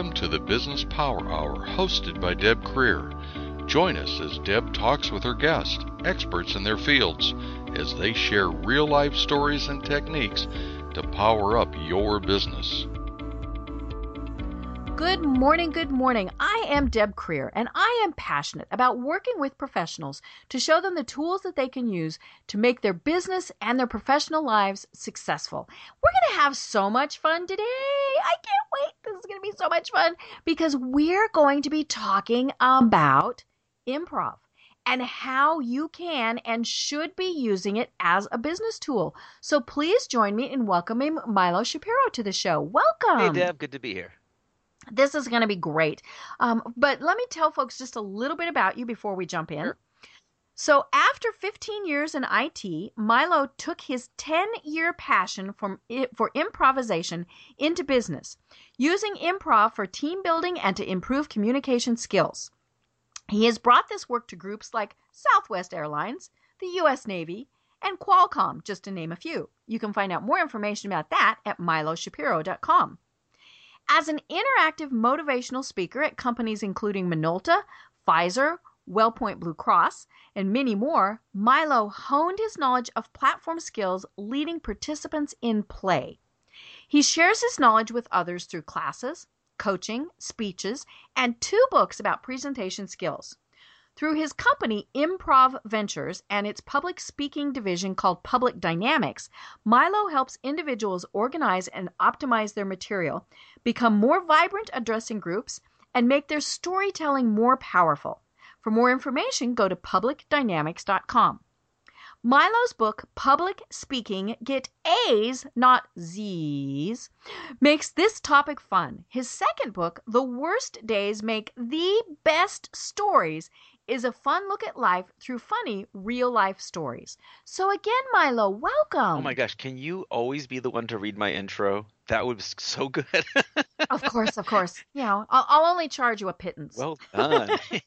Welcome to the Business Power Hour, hosted by Deb Creer. Join us as Deb talks with her guests, experts in their fields, as they share real life stories and techniques to power up your business. Good morning, good morning. I am Deb Creer, and I am passionate about working with professionals to show them the tools that they can use to make their business and their professional lives successful. We're going to have so much fun today. I can't wait. This is going to be so much fun because we're going to be talking about improv and how you can and should be using it as a business tool. So please join me in welcoming Milo Shapiro to the show. Welcome. Hey, Deb. Good to be here. This is going to be great. Um, but let me tell folks just a little bit about you before we jump in. Sure. So, after 15 years in IT, Milo took his 10 year passion for, for improvisation into business, using improv for team building and to improve communication skills. He has brought this work to groups like Southwest Airlines, the U.S. Navy, and Qualcomm, just to name a few. You can find out more information about that at miloshapiro.com. As an interactive motivational speaker at companies including Minolta, Pfizer, WellPoint Blue Cross, and many more, Milo honed his knowledge of platform skills, leading participants in play. He shares his knowledge with others through classes, coaching, speeches, and two books about presentation skills. Through his company, Improv Ventures, and its public speaking division called Public Dynamics, Milo helps individuals organize and optimize their material, become more vibrant addressing groups, and make their storytelling more powerful. For more information, go to publicdynamics.com. Milo's book, Public Speaking Get A's, Not Z's, makes this topic fun. His second book, The Worst Days Make the Best Stories, is a fun look at life through funny real life stories. So again, Milo, welcome. Oh my gosh, can you always be the one to read my intro? That would be so good. of course, of course. You know, I'll, I'll only charge you a pittance. Well done. you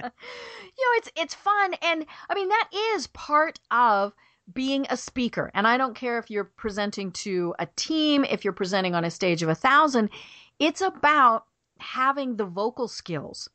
know, it's it's fun, and I mean that is part of being a speaker. And I don't care if you're presenting to a team, if you're presenting on a stage of a thousand. It's about having the vocal skills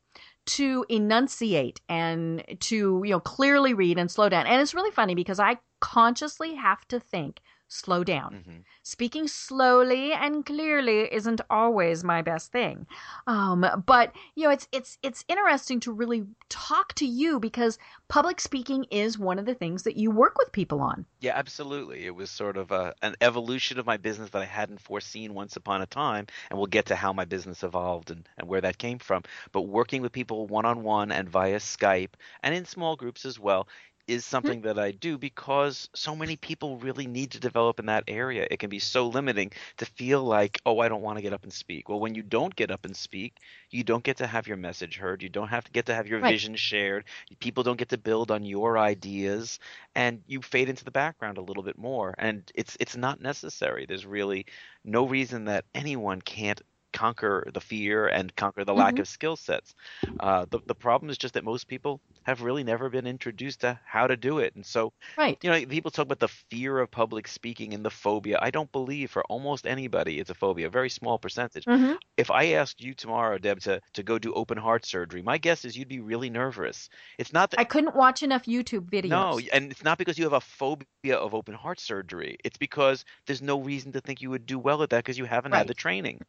to enunciate and to you know clearly read and slow down. And it's really funny because i consciously have to think slow down Mhm. speaking slowly and clearly isn't always my best thing um, but you know it's it's it's interesting to really talk to you because public speaking is one of the things that you work with people on Yeah, absolutely. It was sort of a, an evolution of my business that I hadn't foreseen once upon a time, and we'll get to how my business evolved and, and where that came from. But working with people one on one and via Skype and in small groups as well is hmm. something that I do because so many people really need to develop in that area. It can be so limiting to feel like, oh, I don't want to get up and speak. Well, when you don't get up and speak, you don't get to have your message heard. You don't have to get to have your Right. vision shared. People don't get to build on your ideas and you fade into the background a little bit more and it's it's not necessary there's really no reason that anyone can't conquer the fear and conquer the lack Mhm. of skill sets uh, the, the problem is just that most people have really never been introduced to how to do it and so right you know people talk about the fear of public speaking and the phobia i don't believe for almost anybody it's a phobia a very small percentage Mhm. if i asked you tomorrow deb to, to go do open heart surgery my guess is you'd be really nervous it's not that i couldn't watch enough youtube videos no, and it's not because you have a phobia of open heart surgery. It's because there's no reason to think you would do well at that because you haven't Right. had the training.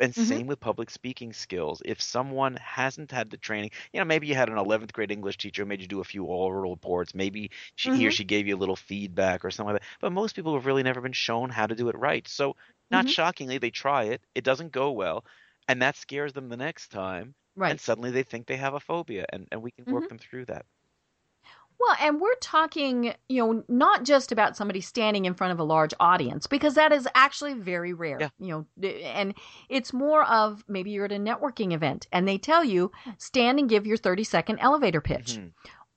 And Mhm. same with public speaking skills. If someone hasn't had the training, you know, maybe you had an 11th grade English teacher who made you do a few oral reports. Maybe she, he or Mhm. she gave you a little feedback or something like that. But most people have really never been shown how to do it right. So, not Mhm. shockingly, they try it. It doesn't go well. And that scares them the next time. right And suddenly they think they have a phobia. And, and we can work Mhm. them through that. Well, and we're talking, you know, not just about somebody standing in front of a large audience because that is actually very rare. Yeah. You know, and it's more of maybe you're at a networking event and they tell you stand and give your 30 second elevator pitch. Mhm.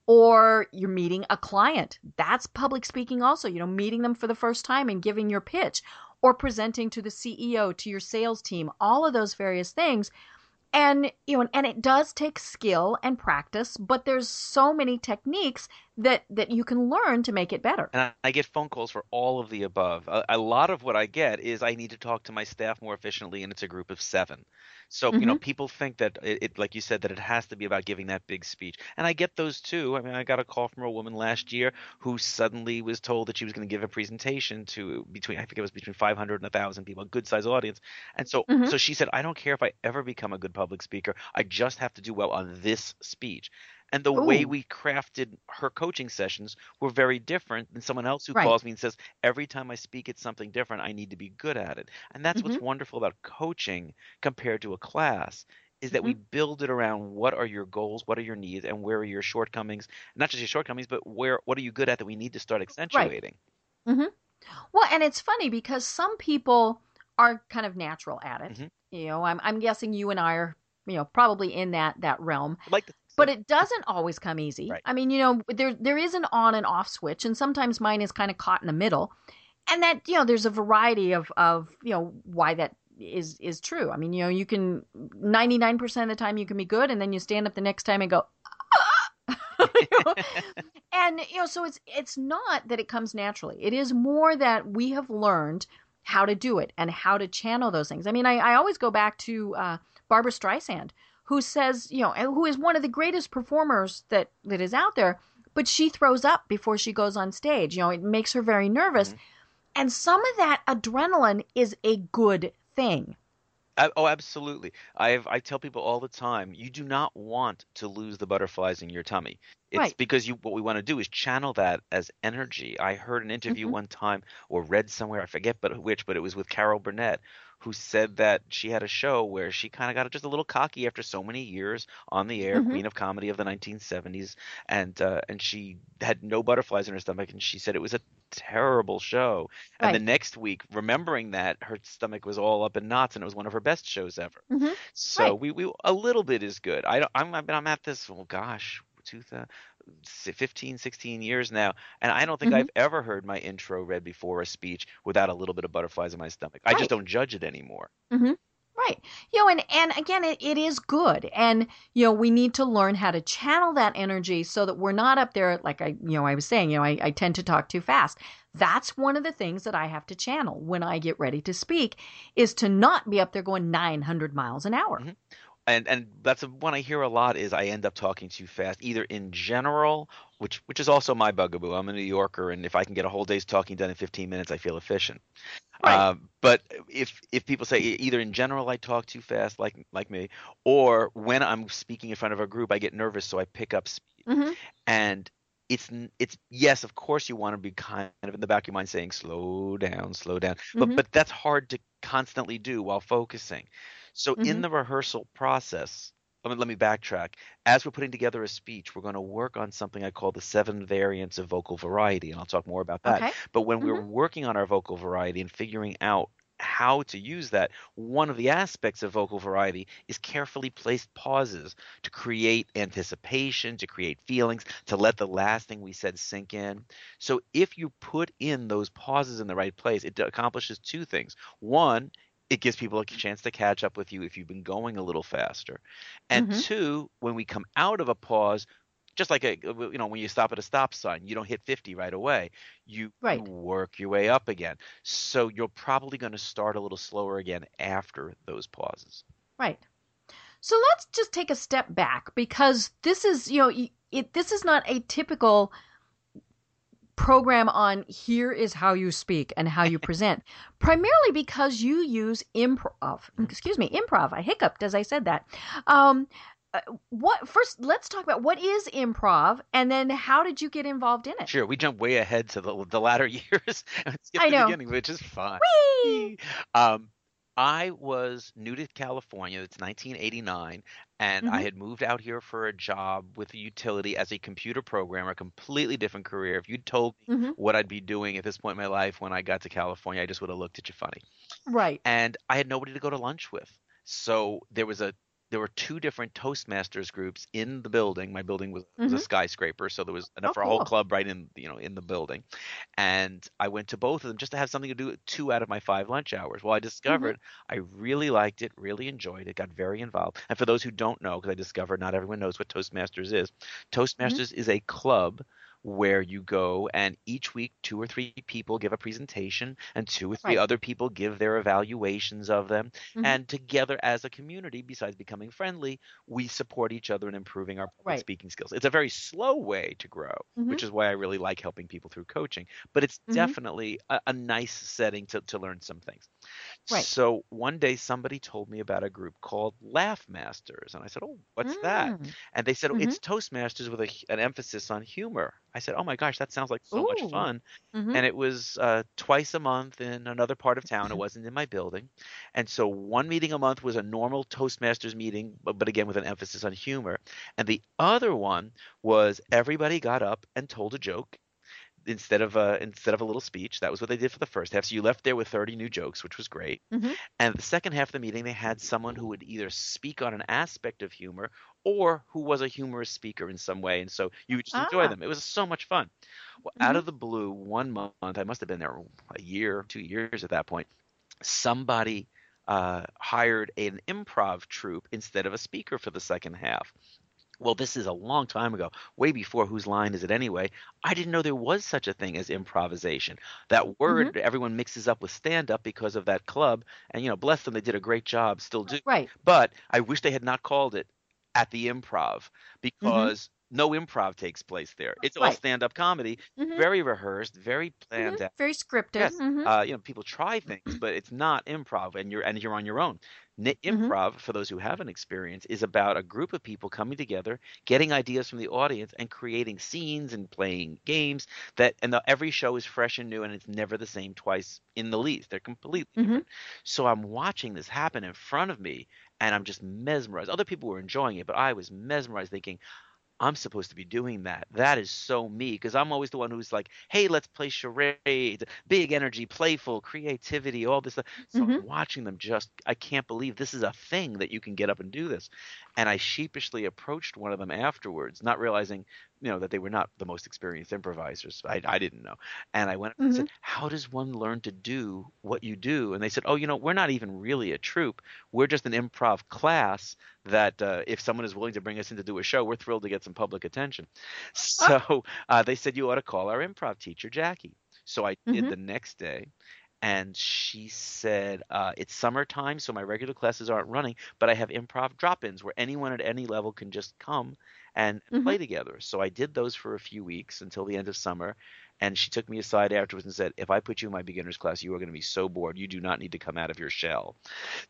Or you're meeting a client. That's public speaking also, you know, meeting them for the first time and giving your pitch or presenting to the CEO, to your sales team, all of those various things and you know and it does take skill and practice but there's so many techniques that that you can learn to make it better And I, I get phone calls for all of the above. A, a lot of what I get is I need to talk to my staff more efficiently, and it's a group of seven. So you know, people think that it, it, like you said, that it has to be about giving that big speech, and I get those too. I mean, I got a call from a woman last year who suddenly was told that she was going to give a presentation to between I think it was between 500 and 1,000 people, a good sized audience, and so Mhm. so she said, I don't care if I ever become a good public speaker, I just have to do well on this speech. And the way we crafted her coaching sessions were very different than someone else who Right. calls me and says, Every time I speak it's something different, I need to be good at it. And that's what's Mhm. wonderful about coaching compared to a class is that we Mm-hmm. build it around what are your goals, what are your needs, and where are your shortcomings. Not just your shortcomings, but where what are you good at that we need to start accentuating. Well, and it's funny because some people are kind of natural at it. Mhm. You know, I'm I'm guessing you and I are, you know, probably in that that realm. Like But it doesn't always come easy. Right. I mean, you know, there there is an on and off switch, and sometimes mine is kind of caught in the middle. And that you know, there's a variety of of you know why that is is true. I mean, you know, you can 99% of the time you can be good, and then you stand up the next time and go. You know? and you know so it's it's not that it comes naturally it is more that we have learned how to do it and how to channel those things i mean i, I always go back to uh, barbra streisand who says you know who is one of the greatest performers that that is out there but she throws up before she goes on stage you know it makes her very nervous Mhm. and some of that adrenaline is a good thing oh, absolutely. I've I tell people all the time, you do not want to lose the butterflies in your tummy. It's Right. because you what we want to do is channel that as energy. I heard an interview Mhm. one time or read somewhere, I forget but which, but it was with Carol Burnett, who said that she had a show where she kind of got just a little cocky after so many years on the air, Mhm. Queen of Comedy of the 1970s, and uh, and she had no butterflies in her stomach, and she said it was a terrible show. And the next week, remembering that, her stomach was all up in knots, and it was one of her best shows ever. Mhm. So Right. we, we a little bit is good. I don't, I'm I've been- I'm at this. Oh gosh, 2000, 15, 16 years now, and I don't think Mhm. I've ever heard my intro read before a speech without a little bit of butterflies in my stomach. I just don't judge it anymore. Right. You know, and, and again, it, it is good. And, you know, we need to learn how to channel that energy so that we're not up there, like I, you know, I was saying, you know, I, I tend to talk too fast. That's one of the things that I have to channel when I get ready to speak is to not be up there going 900 miles an hour. Mhm. And and that's one I hear a lot is I end up talking too fast, either in general, which which is also my bugaboo. I'm a New Yorker, and if I can get a whole day's talking done in 15 minutes, I feel efficient. Right. Um, but if if people say either in general I talk too fast, like like me, or when I'm speaking in front of a group, I get nervous, so I pick up speed. hmm And it's it's yes, of course you want to be kind of in the back of your mind saying slow down, slow down, but Mhm. but that's hard to constantly do while focusing. So in Mhm. the rehearsal process, let me let me backtrack. As we're putting together a speech, we're going to work on something I call the seven variants of vocal variety, and I'll talk more about that. Okay. But when we're working on our vocal variety and figuring out how to use that, one of the aspects of vocal variety is carefully placed pauses to create anticipation, to create feelings, to let the last thing we said sink in. So if you put in those pauses in the right place, it accomplishes two things. One, it gives people a chance to catch up with you if you've been going a little faster. And Mhm. two, when we come out of a pause, just like a you know when you stop at a stop sign, you don't hit 50 right away. You, Right. work your way up again. So you're probably going to start a little slower again after those pauses. Right. So let's just take a step back because this is, you know, it this is not a typical program on here is how you speak and how you present. Primarily because you use improv. Excuse me, improv. I hiccuped as I said that. Um uh, what first let's talk about what is improv and then how did you get involved in it? Sure, we jump way ahead to the the latter years I the know. beginning, which is fun. Whee! Um, I was new to California. It's 1989, and I Mhm. had moved out here for a job with a utility as a computer programmer, a completely different career. If you'd told me Mhm. what I'd be doing at this point in my life when I got to California, I just would have looked at you funny. Right. And I had nobody to go to lunch with. So there was a there were two different Toastmasters groups in the building. My building was, was a Mhm. skyscraper, so there was enough Oh, for a whole cool. club right in you know in the building. And I went to both of them just to have something to do two out of my five lunch hours. Well, I discovered I really liked it, really enjoyed it, got very involved. And for those who don't know, because I discovered not everyone knows what Toastmasters is, Toastmasters is a club where you go and each week two or three people give a presentation and two or three Right. other people give their evaluations of them Mhm. and together as a community besides becoming friendly we support each other in improving our Right. speaking skills it's a very slow way to grow which is why i really like helping people through coaching but it's Mhm. definitely a, a nice setting to, to learn some things Right. so one day somebody told me about a group called laugh masters and i said oh what's that Mm. and they said, oh, Mhm. it's Toastmasters with a, an emphasis on humor. I said, oh my gosh, that sounds like so much Ooh. fun. Mhm. And it was uh, twice a month in another part of town. It wasn't in my building. And so one meeting a month was a normal Toastmasters meeting, but, but again with an emphasis on humor. And the other one was everybody got up and told a joke instead of a instead of a little speech. That was what they did for the first half. So you left there with 30 new jokes, which was great. Mhm. And the second half of the meeting, they had someone who would either speak on an aspect of humor or who was a humorous speaker in some way. And so you would just enjoy Ah. them. It was so much fun. Well, out Mhm. of the blue, one month, I must have been there a year, two years at that point, somebody uh, hired an improv troupe instead of a speaker for the second half. Well, this is a long time ago, way before whose line is it anyway. I didn't know there was such a thing as improvisation. That word everyone mixes up with stand up because of that club, and you know, bless them, they did a great job, still do. Right. But I wish they had not called it at the improv because no improv takes place there. It's all Right. stand up comedy, Mhm. very rehearsed, very planned Mhm. out. Very scripted. Yes. Mhm. Uh, you know, people try things, but it's not improv, and you're and you're on your own. Mhm. Improv, for those who haven't experienced, is about a group of people coming together, getting ideas from the audience, and creating scenes and playing games. That and the, every show is fresh and new, and it's never the same twice in the least. They're completely Mhm. different. So I'm watching this happen in front of me, and I'm just mesmerized. Other people were enjoying it, but I was mesmerized, thinking. I'm supposed to be doing that. That is so me because I'm always the one who's like, "Hey, let's play charades, big energy, playful, creativity, all this stuff." So I'm mm-hmm. watching them just I can't believe this is a thing that you can get up and do this. And I sheepishly approached one of them afterwards, not realizing, you know, that they were not the most experienced improvisers. I, I didn't know. And I went up and said, "How does one learn to do what you do?" And they said, "Oh, you know, we're not even really a troupe. We're just an improv class that uh, if someone is willing to bring us in to do a show, we're thrilled to get some public attention." So uh, they said you ought to call our improv teacher, Jackie. So I did Mhm. the next day, and she said uh, it's summertime, so my regular classes aren't running, but I have improv drop-ins where anyone at any level can just come and Mhm. play together. So I did those for a few weeks until the end of summer. And she took me aside afterwards and said, "If I put you in my beginners class, you are going to be so bored. You do not need to come out of your shell."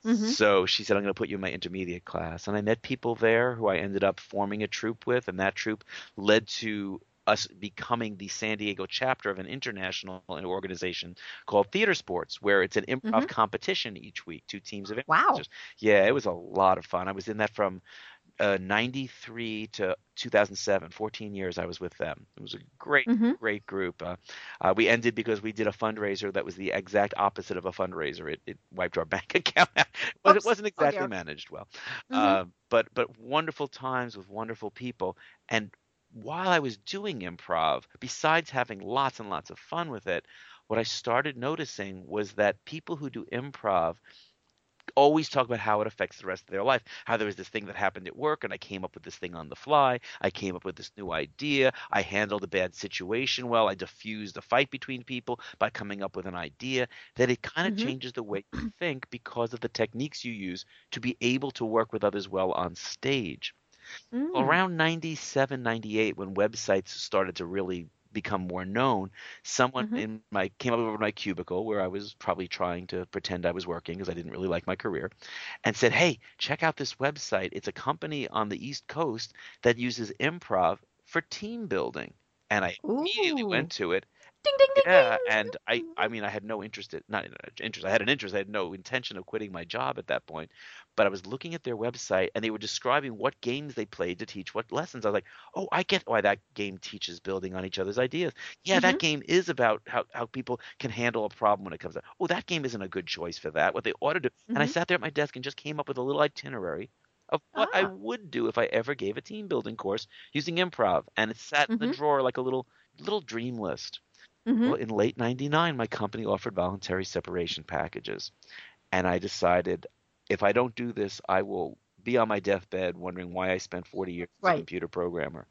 Mhm. So she said, "I'm going to put you in my intermediate class." And I met people there who I ended up forming a troupe with, and that troupe led to us becoming the San Diego chapter of an international organization called Theater Sports, where it's an improv Mhm. competition each week, two teams of Wow. Yeah, it was a lot of fun. I was in that from uh, 93 to 2007 14 years i was with them it was a great Mhm. great group uh, uh, we ended because we did a fundraiser that was the exact opposite of a fundraiser it, it wiped our bank account out. Well, it wasn't Oh, exactly dear. managed well Mhm. uh, but but wonderful times with wonderful people and while i was doing improv besides having lots and lots of fun with it what i started noticing was that people who do improv always talk about how it affects the rest of their life. How there was this thing that happened at work, and I came up with this thing on the fly. I came up with this new idea. I handled a bad situation well. I diffused a fight between people by coming up with an idea. That it kind of Mhm. changes the way you think because of the techniques you use to be able to work with others well on stage. Mm. Around 97, 98, when websites started to really become more known, someone Mhm. in my came up over to my cubicle where I was probably trying to pretend I was working because I didn't really like my career, and said, "Hey, check out this website. It's a company on the East Coast that uses improv for team building." And I immediately went to it. Ding ding ding Yeah, ding. and I I mean I had no interest in, not in- interest. I had an interest. I had no intention of quitting my job at that point. But I was looking at their website and they were describing what games they played to teach what lessons. I was like, "Oh, I get why that game teaches building on each other's ideas. Yeah, that game is about how how people can handle a problem when it comes up. Oh, that game isn't a good choice for that. What they ought to do." And I Mhm. sat there at my desk and just came up with a little itinerary of what I Ah. would do if I ever gave a team building course using improv, and it sat in the Mhm. drawer like a little little dream list. Mhm. Well, in late 99, my company offered voluntary separation packages. And I decided if I don't do this, I will be on my deathbed wondering why I spent 40 years as Right. a computer programmer.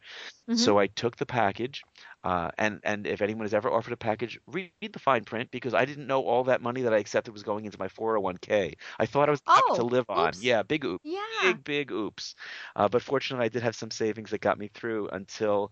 Mhm. So I took the package, uh, and and if anyone has ever offered a package, read the fine print because I didn't know all that money that I accepted was going into my 401k. I thought I was having to Oh, live on. oops. Yeah, big oops yeah. big big oops uh, but fortunately i did have some savings that got me through until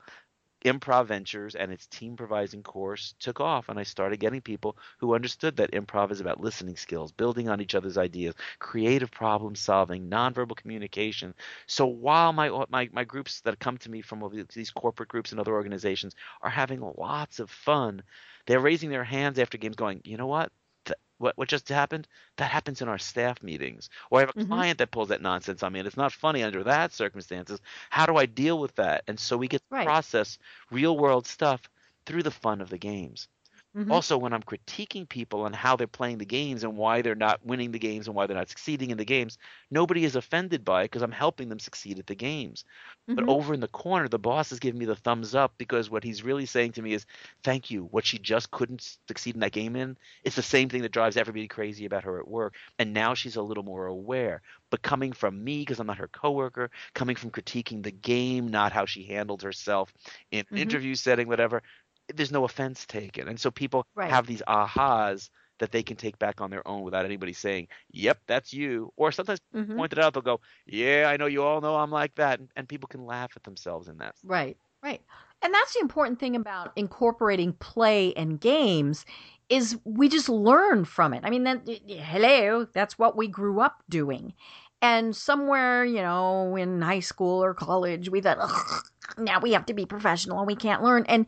improv ventures and its team provising course took off and i started getting people who understood that improv is about listening skills building on each other's ideas creative problem solving nonverbal communication. So while my my, my groups that come to me from these corporate groups and other organizations are having lots of fun they're raising their hands after games going you know what Th- what what just happened? That happens in our staff meetings. Or i have a Mhm. client that pulls that nonsense on me and it's not funny under that circumstances. How do i deal with that? And so we get to Right. process real world stuff through the fun of the games Mhm. also when i'm critiquing people on how they're playing the games and why they're not winning the games and why they're not succeeding in the games nobody is offended by it because i'm helping them succeed at the games but Mhm. over in the corner the boss is giving me the thumbs up because what he's really saying to me is thank you what she just couldn't succeed in that game in it's the same thing that drives everybody crazy about her at work and now she's a little more aware but coming from me because i'm not her coworker coming from critiquing the game not how she handled herself in an Mhm. interview setting whatever there's no offense taken and so people Right. have these ahas that they can take back on their own without anybody saying yep that's you or sometimes Mhm. point it out they'll go yeah i know you all know i'm like that and, and people can laugh at themselves in that Right, right. And that's the important thing about incorporating play and games is we just learn from it. I mean, that hello, that's what we grew up doing. And somewhere, you know, in high school or college, we thought, "Ugh, now we have to be professional and we can't learn. And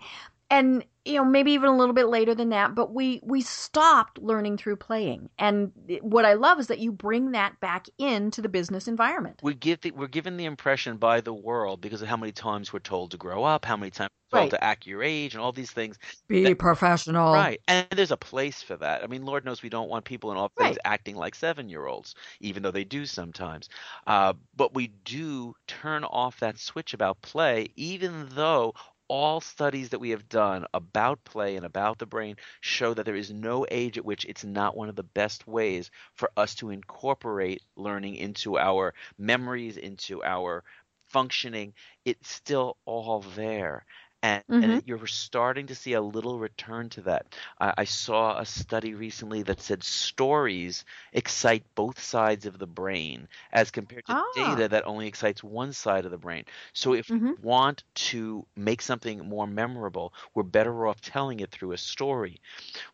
and you know, maybe even a little bit later than that, but we we stopped learning through playing. And what I love is that you bring that back into the business environment. we give the, we're given the impression by the world because of how many times we're told to grow up how many times we're told Right. to act your age and all these things Be that- professional. Right. And there's a place for that. I mean, Lord knows we don't want people in all things Right. acting like seven year olds, even though they do sometimes. Uh, but we do turn off that switch about play, even though all studies that we have done about play and about the brain show that there is no age at which it's not one of the best ways for us to incorporate learning into our memories, into our functioning. It's still all there. And, Mhm. and you're starting to see a little return to that. I, I saw a study recently that said stories excite both sides of the brain as compared to Ah. data that only excites one side of the brain. So if Mhm. you want to make something more memorable, we're better off telling it through a story.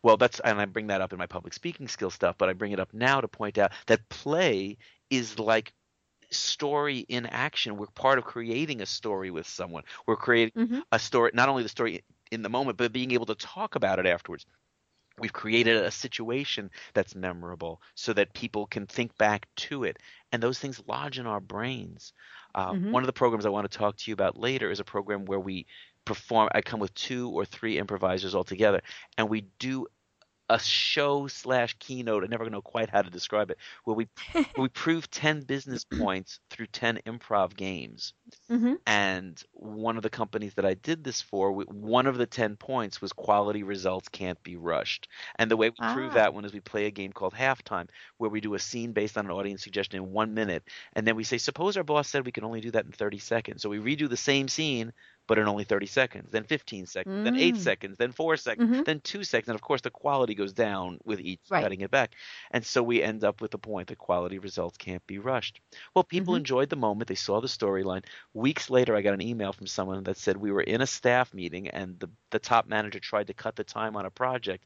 Well, that's and I bring that up in my public speaking skill stuff, but I bring it up now to point out that play is like story in action. We're part of creating a story with someone. We're creating Mhm. a story, not only the story in the moment, but being able to talk about it afterwards. We've created a situation that's memorable so that people can think back to it. And those things lodge in our brains. Uh, Mhm. One of the programs I want to talk to you about later is a program where we perform, I come with two or three improvisers all together, and we do a show slash keynote. I never know quite how to describe it. Where we where we prove ten business points through ten improv games. Mhm. And one of the companies that I did this for, one of the 10 points was quality results can't be rushed. And the way we prove Ah. that one is we play a game called Halftime, where we do a scene based on an audience suggestion in one minute. And then we say, suppose our boss said we can only do that in 30 seconds. So we redo the same scene, but in only 30 seconds, then 15 seconds, then 8 Mm. seconds, then 4 seconds, Mhm. then 2 seconds. And of course, the quality goes down with each Right. cutting it back. And so we end up with the point that quality results can't be rushed. Well, people Mhm. enjoyed the moment. They saw the storyline. Weeks later, I got an email from someone that said we were in a staff meeting and the, the top manager tried to cut the time on a project.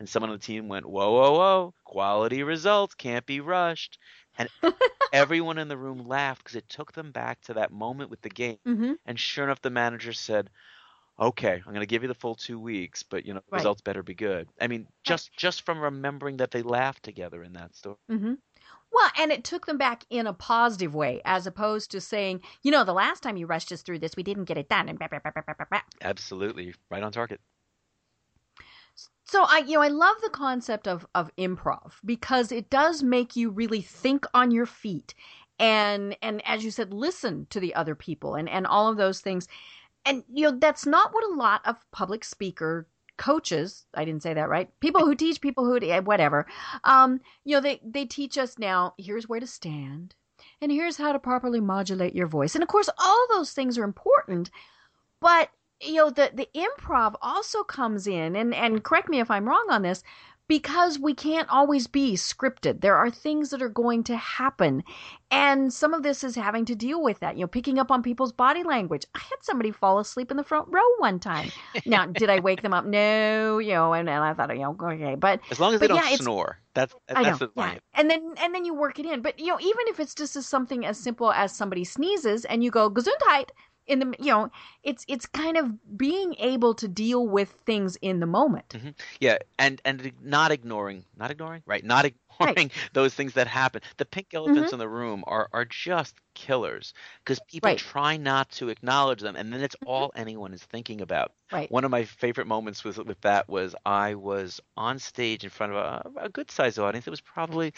And someone on the team went, Whoa, whoa, whoa, quality results can't be rushed. And everyone in the room laughed because it took them back to that moment with the game. Mhm. And sure enough, the manager said, Okay, I'm going to give you the full two weeks, but you know, the Right. results better be good. I mean, just just from remembering that they laughed together in that story. hmm Well, and it took them back in a positive way, as opposed to saying, you know, the last time you rushed us through this, we didn't get it done, and blah, blah, blah. Absolutely, right on target. So I, you know, I love the concept of of improv because it does make you really think on your feet, and and as you said, listen to the other people, and and all of those things, and you know, that's not what a lot of public speaker coaches i didn't say that right people who teach people who whatever um you know they they teach us now here's where to stand and here's how to properly modulate your voice. And of course, all those things are important, but you know the the improv also comes in and and correct me if I'm wrong on this because we can't always be scripted. There are things that are going to happen. And some of this is having to deal with that, you know, picking up on people's body language. I had somebody fall asleep in the front row one time. now, did I wake them up? No, you know, and, and I thought, you know, okay, but as long as they don't snore, that's that's know, the yeah. And then and then you work it in. But you know, even if it's just as something as simple as somebody sneezes and you go Gesundheit in the you know, it's it's kind of being able to deal with things in the moment. Mhm. Yeah, and and not ignoring, not ignoring, right? Not ignoring those things that happen. The pink elephants in the room are are just killers because people Right. try not to acknowledge them, and then it's all anyone is thinking about. Right. One of my favorite moments with with that was I was on stage in front of a, a good sized audience. It was probably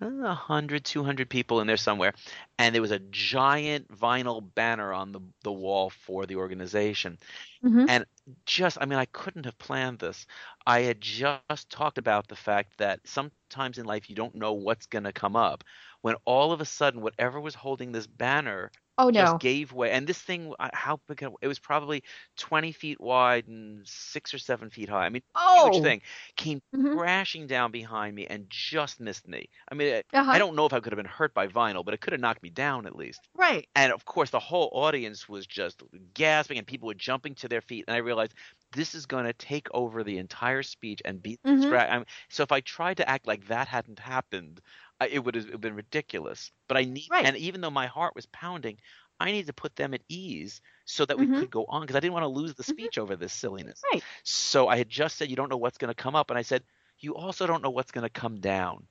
uh, 100, 200 people in there somewhere, and there was a giant vinyl banner on the the wall for the organization Mhm. and just i mean i couldn't have planned this i had just talked about the fact that sometimes in life you don't know what's going to come up when all of a sudden whatever was holding this banner Oh no. just gave way and this thing uh, how big it was probably 20 feet wide and six or seven feet high i mean oh. huge thing came Mhm. crashing down behind me and just missed me i mean Uh-huh. i don't know if i could have been hurt by vinyl but it could have knocked me down at least Right. and of course the whole audience was just gasping and people were jumping to their feet and i realized this is going to take over the entire speech and be Mhm. distra- I mean, so if i tried to act like that hadn't happened it would have been ridiculous but i need Right. and even though my heart was pounding i needed to put them at ease so that we Mhm. could go on because i didn't want to lose the Mhm. speech over this silliness Right. so i had just said you don't know what's going to come up and i said you also don't know what's going to come down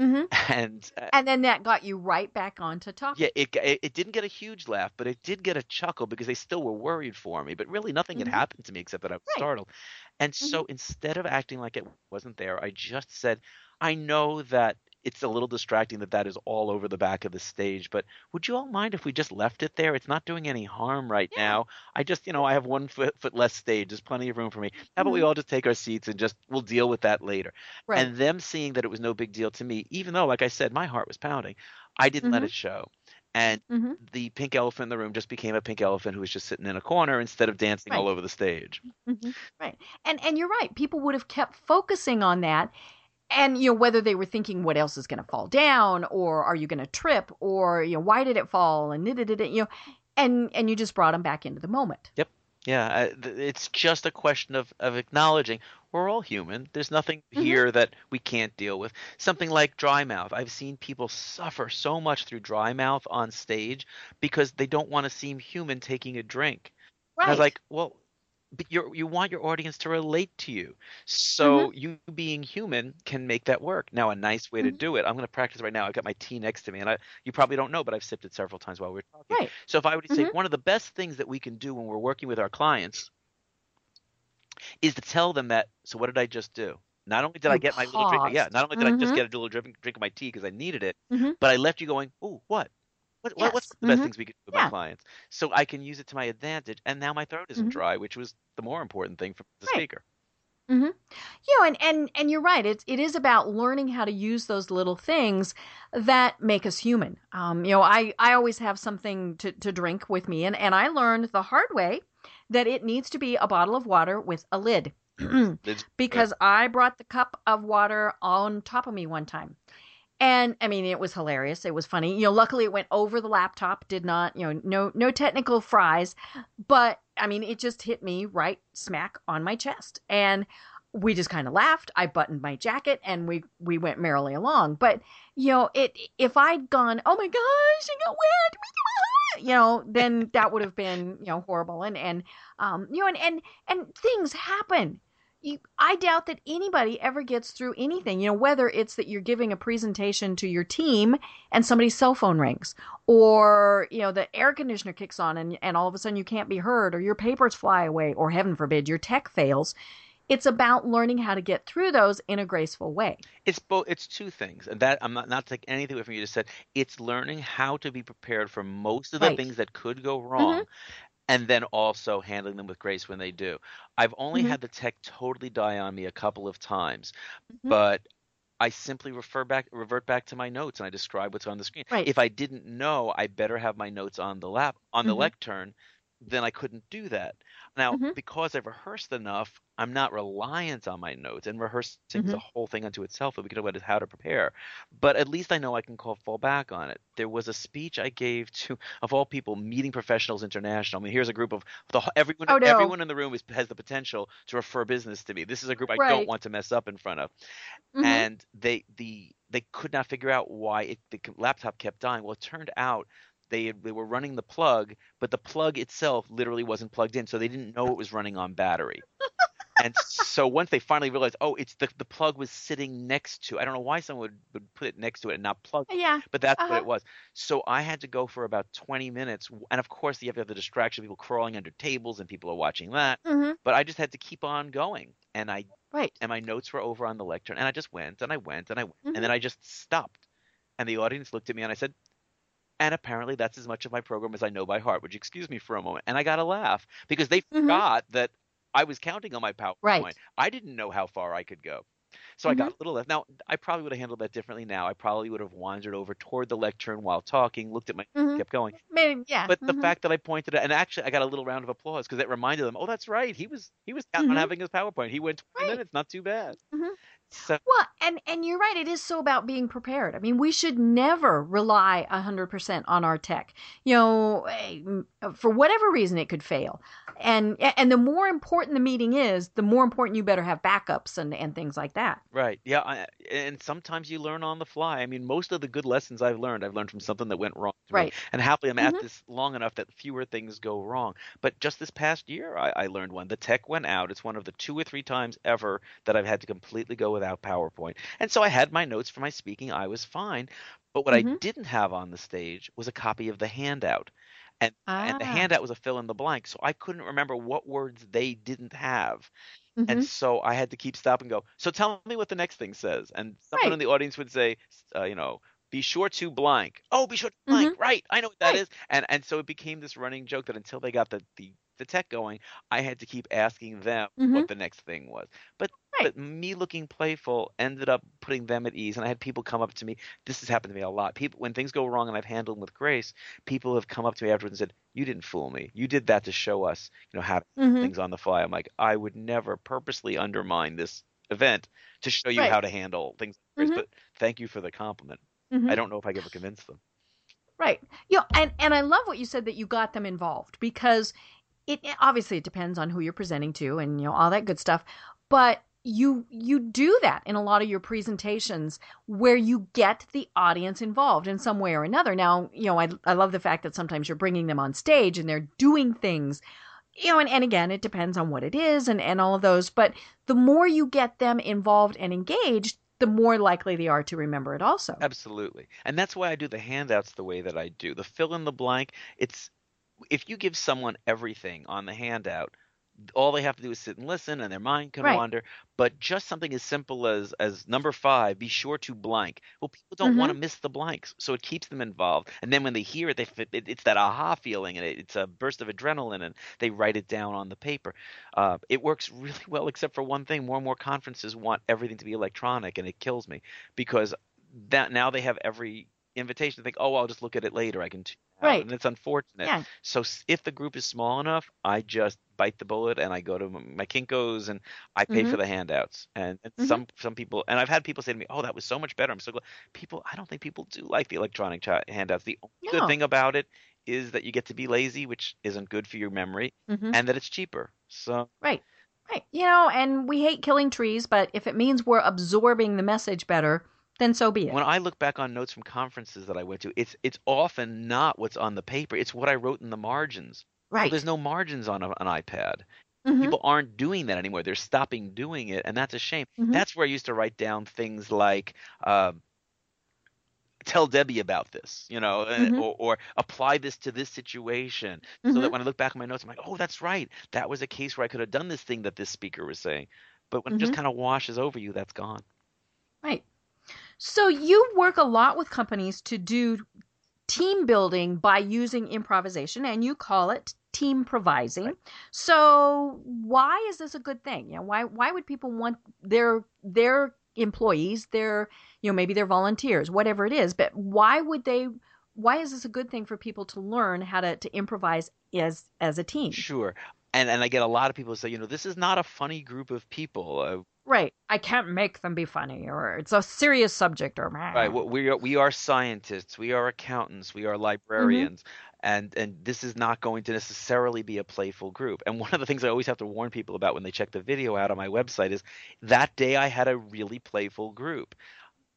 Mm-hmm. and uh, And then that got you right back onto topic. yeah, it, it it didn't get a huge laugh, but it did get a chuckle because they still were worried for me. But really, nothing Mhm. had happened to me except that I was Right. startled. And so instead of acting like it wasn't there, I just said, "I know that it's a little distracting that that is all over the back of the stage, but would you all mind if we just left it there? It's not doing any harm right Yeah. now. I just, you know, I have one foot, foot less stage. There's plenty of room for me. How about we Mhm. all just take our seats and just we'll deal with that later." Right. And them seeing that it was no big deal to me, even though, like I said, my heart was pounding, I didn't let Mhm. it show. And hmm the pink elephant in the room just became a pink elephant who was just sitting in a corner instead of dancing all over the stage. hmm Right. And and you're right. People would have kept focusing on that. And you know whether they were thinking what else is going to fall down, or are you going to trip, or you know why did it fall, and da- da, you know, and and you just brought them back into the moment. Yep. Yeah, it's just a question of, of acknowledging we're all human. There's nothing Mhm. here that we can't deal with. Something like dry mouth. I've seen people suffer so much through dry mouth on stage because they don't want to seem human taking a drink. And I was like, well, but you you want your audience to relate to you. So Mm-hmm. you being human can make that work. Now, a nice way to Mhm. do it. I'm going to practice right now. I've got my tea next to me, and I you probably don't know, but I've sipped it several times while we are talking. right. So if I were to say Mhm. one of the best things that we can do when we're working with our clients is to tell them that. So what did I just do? Not only did I You get my little drink, yeah, not only did I just Mhm. get a little drink, drink of my tea because I needed it, Mhm. but I left you going, oh, what? What, what what's the best Mhm. things we can do with Yeah. my clients? So I can use it to my advantage, and now my throat isn't Mhm. dry, which was the more important thing for the Right. speaker. Mm-hmm. You know, and, and and you're right. It's it is about learning how to use those little things that make us human. Um, you know, I I always have something to, to drink with me, and and I learned the hard way that it needs to be a bottle of water with a lid. Because I brought the cup of water on top of me one time. And I mean, it was hilarious. It was funny. You know, luckily it went over the laptop, did not, you know, no no technical fries, but I mean, it just hit me right smack on my chest. And we just kind of laughed. I buttoned my jacket and we we went merrily along. But, you know, it if I'd gone, "Oh my gosh, I got wet." You know, then that would have been, you know, horrible and and um, you know, and and and things happen you, I doubt that anybody ever gets through anything, you know, whether it's that you're giving a presentation to your team and somebody's cell phone rings, or, you know, the air conditioner kicks on and, and all of a sudden you can't be heard, or your papers fly away, or heaven forbid, your tech fails. It's about learning how to get through those in a graceful way. It's both. It's two things, and that I'm not not taking anything away from you just said. It's learning how to be prepared for most of the Right. things that could go mm-hmm. wrong, and then also handling them with grace when they do. I've only Mhm. had the tech totally die on me a couple of times, Mhm. but I simply refer back, revert back to my notes, and I describe what's on the screen. Right. If I didn't know, I better have my notes on the lap on the Mhm. lectern. Then I couldn't do that. Now, Mhm. because I've rehearsed enough, I'm not reliant on my notes, and rehearsing is a Mhm. whole thing unto itself. that we can talk about is how to prepare, but at least I know I can call fall back on it. There was a speech I gave to, of all people, Meeting Professionals International. I mean, here's a group of the everyone. Oh, no. Everyone in the room is, has the potential to refer business to me. This is a group I don't want to mess up in front of Mhm. and they the they could not figure out why it, the laptop kept dying. Well, it turned out they they were running the plug, but the plug itself literally wasn't plugged in, so they didn't know it was running on battery. and so once they finally realized, oh, it's the the plug was sitting next to. I don't know why someone would, would put it next to it and not plug yeah. but that's what Uh-huh. it was. So I had to go for about 20 minutes, and of course you have to have the distraction of people crawling under tables and people are watching that. hmm But I just had to keep on going, and I Right. and my notes were over on the lectern, and I just went and I went and I went, Mhm. and then I just stopped, and the audience looked at me and I said, and apparently that's as much of my program as I know by heart. Would you excuse me for a moment? And I got a laugh because they Mhm. forgot that I was counting on my PowerPoint. Right. I didn't know how far I could go. So I got a little left. Now I probably would have handled that differently. Now I probably would have wandered over toward the lectern while talking, looked at my, Mhm. kept going. Maybe. Yeah. But the mhm. fact that I pointed it, and actually I got a little round of applause because it reminded them, oh, that's right, he was he was counting on Mhm. having his PowerPoint. He went 20 Right. minutes, not too bad. So Well, and and you're right. It is so about being prepared. I mean, we should never rely hundred percent on our tech. You know, eh, for whatever reason, it could fail. And and the more important the meeting is, the more important you better have backups and and things like that. right, yeah, I, and sometimes you learn on the fly. I mean, most of the good lessons I've learned, I've learned from something that went wrong. to me. Right. And happily, I'm Mhm. at this long enough that fewer things go wrong. But just this past year, I, I learned one. The tech went out. It's one of the two or three times ever that I've had to completely go without PowerPoint. And so I had my notes for my speaking. I was fine. But what I Mhm. didn't have on the stage was a copy of the handout. And and the Ah. handout was a fill in the blank, so I couldn't remember what words they didn't have. Mhm. And so I had to keep stop and go. So tell me what the next thing says. And someone Right. in the audience would say, uh, you know, be sure to blank. Oh, be sure to blank. Right. I know what that Right. is. And and so it became this running joke that until they got the the, the tech going, I had to keep asking them Mhm. what the next thing was. But Right. but me looking playful ended up putting them at ease. And I had people come up to me. This has happened to me a lot. People when things go wrong and I've handled them with grace, people have come up to me afterwards and said, "You didn't fool me. You did that to show us, you know, how to Mhm. things on the fly. I'm like, I would never purposely undermine this event to show you Right. how to handle things. Mhm. But thank you for the compliment. Mhm. I don't know if I could ever convince them. Right. You know, and and I love what you said that you got them involved because it it- obviously it depends on who you're presenting to and you know all that good stuff, but you you do that in a lot of your presentations where you get the audience involved in some way or another. Now, you know, I I love the fact that sometimes you're bringing them on stage and they're doing things you know, and, and again, it depends on what it is and, and all of those. But the more you get them involved and engaged, the more likely they are to remember it also. Absolutely. And that's why I do the handouts the way that I do. The fill in the blank, it's if you give someone everything on the handout, all they have to do is sit and listen and their mind can Right. wander. But just something as simple as as number five, be sure to blank. Well, people don't want to miss the blanks, so it keeps them involved. And then when they hear it, they it, it's that aha feeling, and it, it's a burst of adrenaline, and they write it down on the paper. Uh, it works really well, except for one thing: more and more conferences want everything to be electronic, and it kills me because that now they have every invitation to think, oh, I'll just look at it later. I can, out," Right. and it's unfortunate. Yeah. So if the group is small enough, I just bite the bullet and I go to my Kinkos and I pay for the handouts. And, and Mhm. some some people and I've had people say to me, "Oh, that was so much better." I'm so glad. People, I don't think people do like the electronic cha- handouts. The only No. good thing about it is that you get to be lazy, which isn't good for your memory, Mhm. and that it's cheaper. So Right. Right. You know, and we hate killing trees, but if it means we're absorbing the message better, then so be it. when I look back on notes from conferences that I went to, it's it's often not what's on the paper. It's what I wrote in the margins. Right. there's no margins on a, an iPad. Mhm. People aren't doing that anymore. They're stopping doing it, and that's a shame. Mhm. That's where I used to write down things like, uh, "Tell Debbie about this," you know, uh, Mhm. or, or apply this to this situation, so Mhm. that when I look back at my notes, I'm like, "Oh, that's right. That was a case where I could have done this thing that this speaker was saying." But when it just Mhm. kind of washes over you, that's gone. Right. So you work a lot with companies to do team building by using improvisation and you call it team improvising. Right. So why is this a good thing? You know, why why would people want their their employees, they're, you know, maybe they're volunteers, whatever it is. But why would they? Why is this a good thing for people to learn how to, to improvise as as a team? Sure. And and I get a lot of people say, you know, this is not a funny group of people. Uh, Right. I can't make them be funny, or it's a serious subject, or man. Right. Well, we are we are scientists. We are accountants. We are librarians. And and this is not going to necessarily be a playful group. And one of the things I always have to warn people about when they check the video out on my website is that day I had a really playful group.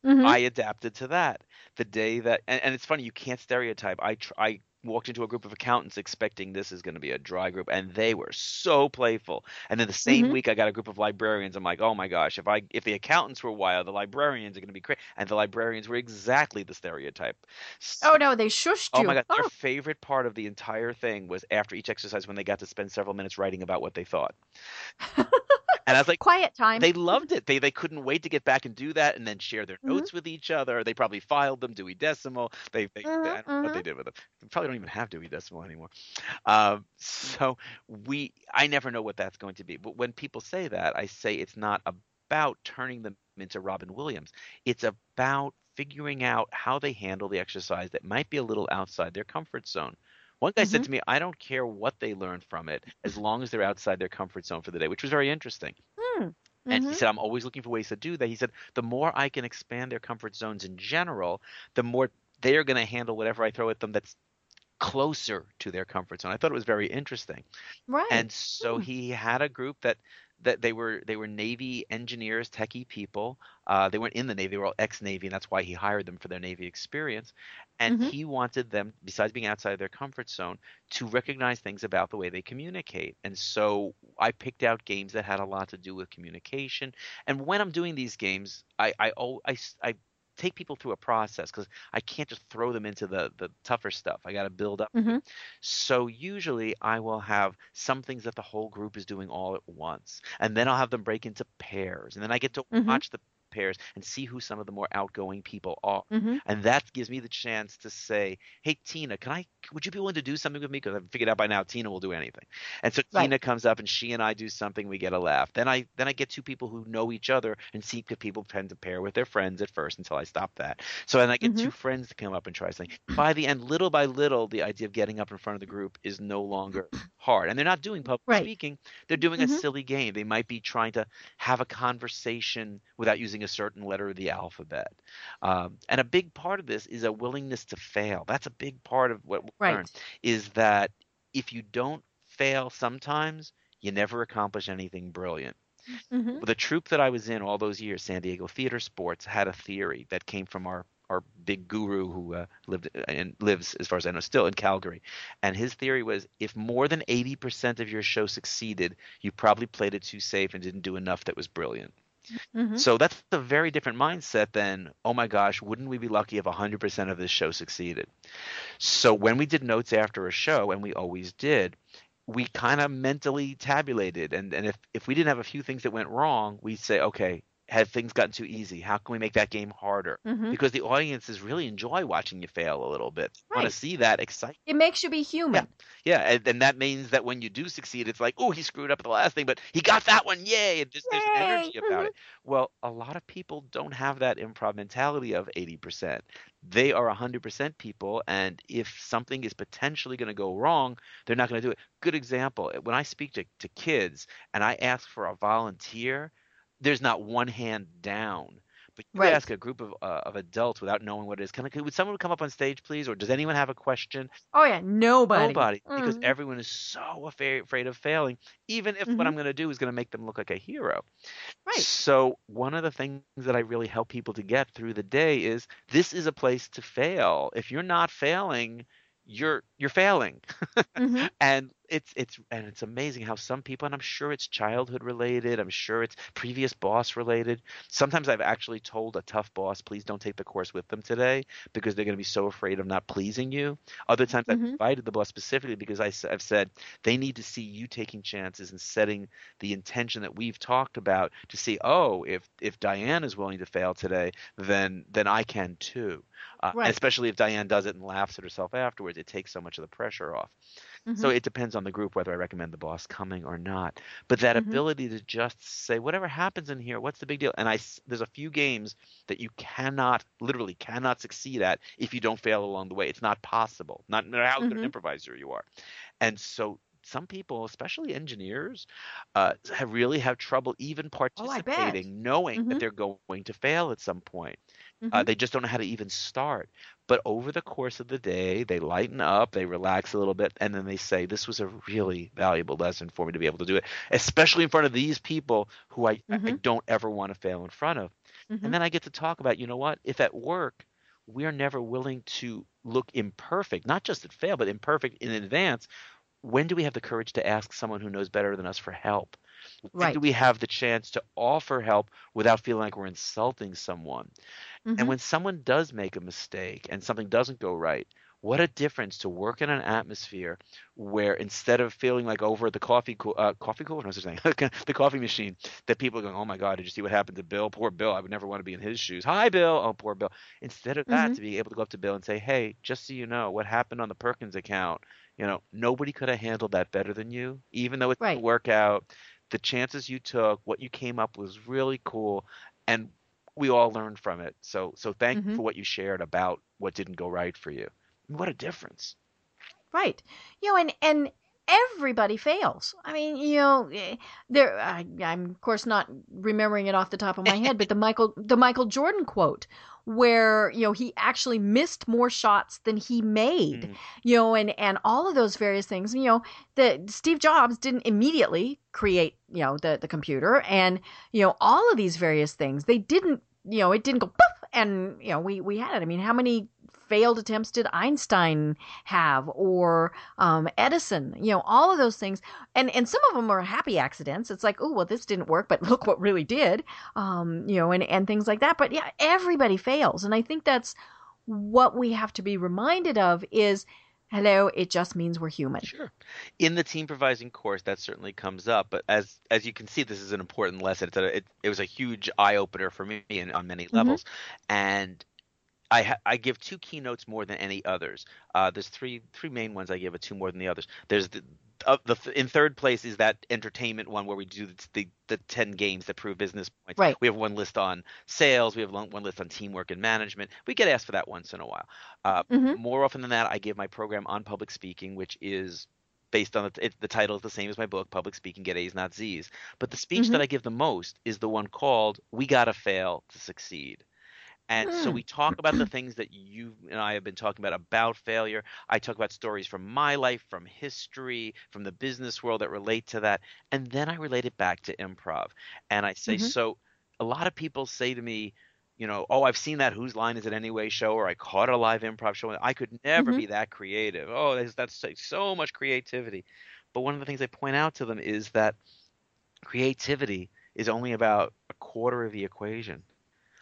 Mhm. I adapted to that. The day that and, and it's funny you can't stereotype. I tr- I walked into a group of accountants expecting this is going to be a dry group and they were so playful. And then the same Mhm. week I got a group of librarians. I'm like, "Oh my gosh, if I if the accountants were wild, the librarians are going to be crazy." And the librarians were exactly the stereotype. So- Oh no, they shushed you Oh you. my god, their Oh. favorite part of the entire thing was after each exercise when they got to spend several minutes writing about what they thought. and I was like, Quiet time. they loved it. They they couldn't wait to get back and do that, and then share their Mhm. notes with each other. They probably filed them Dewey Decimal. They, they, I don't know what they mhm. did with them. They probably don't even have Dewey Decimal anymore. Um, so we, I never know what that's going to be. But when people say that, I say it's not about turning them into Robin Williams. It's about figuring out how they handle the exercise that might be a little outside their comfort zone. One guy said Mhm. to me, I don't care what they learn from it as long as they're outside their comfort zone for the day, which was very interesting. Hmm. And he said, I'm always looking for ways to do that. He said, the more I can expand their comfort zones in general, the more they're going to handle whatever I throw at them that's closer to their comfort zone. I thought it was very interesting. right. And so Hmm. he had a group that that they were they were Navy engineers, techie people. Uh, they weren't in the Navy; they were all ex-Navy, and that's why he hired them for their Navy experience. And Mhm. he wanted them, besides being outside of their comfort zone, to recognize things about the way they communicate. And so I picked out games that had a lot to do with communication. And when I'm doing these games, I I I, s- I take people through a process because I can't just throw them into the the tougher stuff. I got to build up. Mhm. So usually I will have some things that the whole group is doing all at once, and then I'll have them break into pairs, and then I get to Mhm. watch the pairs and see who some of the more outgoing people are. Mhm. And that gives me the chance to say, "Hey Tina, can I? Would you be willing to do something with me? Because I've figured out by now Tina will do anything." And so Right. Tina comes up and she and I do something. We get a laugh. Then I then I get two people who know each other and see if people tend to pair with their friends at first until I stop that. So then I get Mhm. two friends to come up and try something. By the end, little by little, the idea of getting up in front of the group is no longer hard. And they're not doing public Right. speaking. They're doing a Mhm. silly game. They might be trying to have a conversation without using a certain letter of the alphabet. Um, and a big part of this is a willingness to fail. That's a big part of what we Right. learn is that if you don't fail sometimes, you never accomplish anything brilliant. Mhm. The troupe that I was in all those years, San Diego Theater Sports, had a theory that came from our our big guru who uh, lived and lives, as far as I know, still in Calgary. And his theory was if more than 80% of your show succeeded, you probably played it too safe and didn't do enough that was brilliant. Mhm. So that's a very different mindset than, oh my gosh, wouldn't we be lucky if 100% of this show succeeded? So when we did notes after a show, and we always did, we kind of mentally tabulated. And, and if, if we didn't have a few things that went wrong, we'd say, okay, have things gotten too easy? How can we make that game harder? Mhm. Because the audiences really enjoy watching you fail a little bit. They want to see that excitement. It makes you be human. Yeah, and, and that means that when you do succeed, it's like, oh, he screwed up the last thing, but he got that one, yay! And just, there's an Yay! energy about it. Well, a lot of people don't have that improv mentality of 80%. They are 100% people, and if something is potentially going to go wrong, they're not going to do it. Good example: when I speak to, to kids and I ask for a volunteer, there's not one hand down. But you Right. ask a group of uh, of adults without knowing what it is. Can, I- would someone come up on stage, please? Or does anyone have a question? Oh yeah, nobody. Nobody, because Mhm. everyone is so afraid, afraid of failing, even if what Mhm. I'm going to do is going to make them look like a hero. Right. So one of the things that I really help people to get through the day is this is a place to fail. If you're not failing, you're you're failing. Mhm. and it's it's and it's amazing how some people and I'm sure it's childhood related, I'm sure it's previous boss related. Sometimes I've actually told a tough boss, please don't take the course with them today because they're going to be so afraid of not pleasing you. Other times I've Mhm. invited the boss specifically because I, have said they need to see you taking chances and setting the intention that we've talked about to see, oh, if if Diane is willing to fail today, then then I can too. Uh, Right. Especially if Diane does it and laughs at herself afterwards, it takes so much of the pressure off. So it depends on the group whether I recommend the boss coming or not. But that Mhm. ability to just say whatever happens in here, what's the big deal? And I there's a few games that you cannot literally cannot succeed at if you don't fail along the way. It's not possible. Not no matter how good an Mhm. improviser you are. And so some people, especially engineers, uh, have really have trouble even Oh, participating, knowing that Mhm. they're going to fail at some point. Uh, Mhm. they just don't know how to even start. But over the course of the day, they lighten up, they relax a little bit, and then they say, "This was a really valuable lesson for me to be able to do it, especially in front of these people who I, I Mhm. don't ever want to fail in front of." Mhm. And then I get to talk about, you know what? If at work we are never willing to look imperfect, not just at fail, but imperfect in advance, when do we have the courage to ask someone who knows better than us for help? Right. do we have the chance to offer help without feeling like we're insulting someone? Mhm. And when someone does make a mistake and something doesn't go right, what a difference to work in an atmosphere where instead of feeling like over at the coffee coo- uh, coffee cooler, no such thing, the coffee machine, that people are going, oh my God, did you see what happened to Bill? Poor Bill. I would never want to be in his shoes. Hi, Bill. Oh, poor Bill. Instead of that, Mhm. to be able to go up to Bill and say, hey, just so you know, what happened on the Perkins account, you know, nobody could have handled that better than you, even though it Right. didn't work out. The chances you took, what you came up with was really cool, and we all learned from it. So, so thank you Mhm. for what you shared about what didn't go right for you. What a difference! Right. You know, and and everybody fails. I mean, you know, eh, there. I, I'm of course not remembering it off the top of my head, but the Michael the Michael Jordan quote, where you know he actually missed more shots than he made. Mm. You know, and and all of those various things. You know, that Steve Jobs didn't immediately create you know the the computer, and you know all of these various things. They didn't. You know, it didn't go poof, and you know we we had it. I mean, how many failed attempts did Einstein have or um, Edison, you know, all of those things. And, and some of them are happy accidents. It's like, oh, well, this didn't work, but look what really did, um, you know, and, and things like that. But yeah, everybody fails. And I think that's what we have to be reminded of is, hello, it just means we're human. Sure. In the team improvising course, that certainly comes up. But as as you can see, this is an important lesson. It's a, it, it was a huge eye opener for me in, on many levels, and I ha- I give two keynotes more than any others. Uh, there's three three main ones I give, but two more than the others. There's the uh, the th- in third place is that entertainment one where we do the, the the ten games that prove business points. Right. We have one list on sales. We have one list on teamwork and management. We get asked for that once in a while. Uh, Mhm. More often than that, I give my program on public speaking, which is based on the, it, the title is the same as my book, Public Speaking: Get A's Not Z's. But the speech Mhm. that I give the most is the one called "We Gotta Fail to Succeed." And so we talk about the things that you and I have been talking about about failure. I talk about stories from my life, from history, from the business world that relate to that. And then I relate it back to improv. And I say, Mhm. so a lot of people say to me, you know, oh, I've seen that Whose Line Is It Anyway show, or I caught a live improv show. I could never Mhm. be that creative. Oh, that's, that's so much creativity. But one of the things I point out to them is that creativity is only about a quarter of the equation.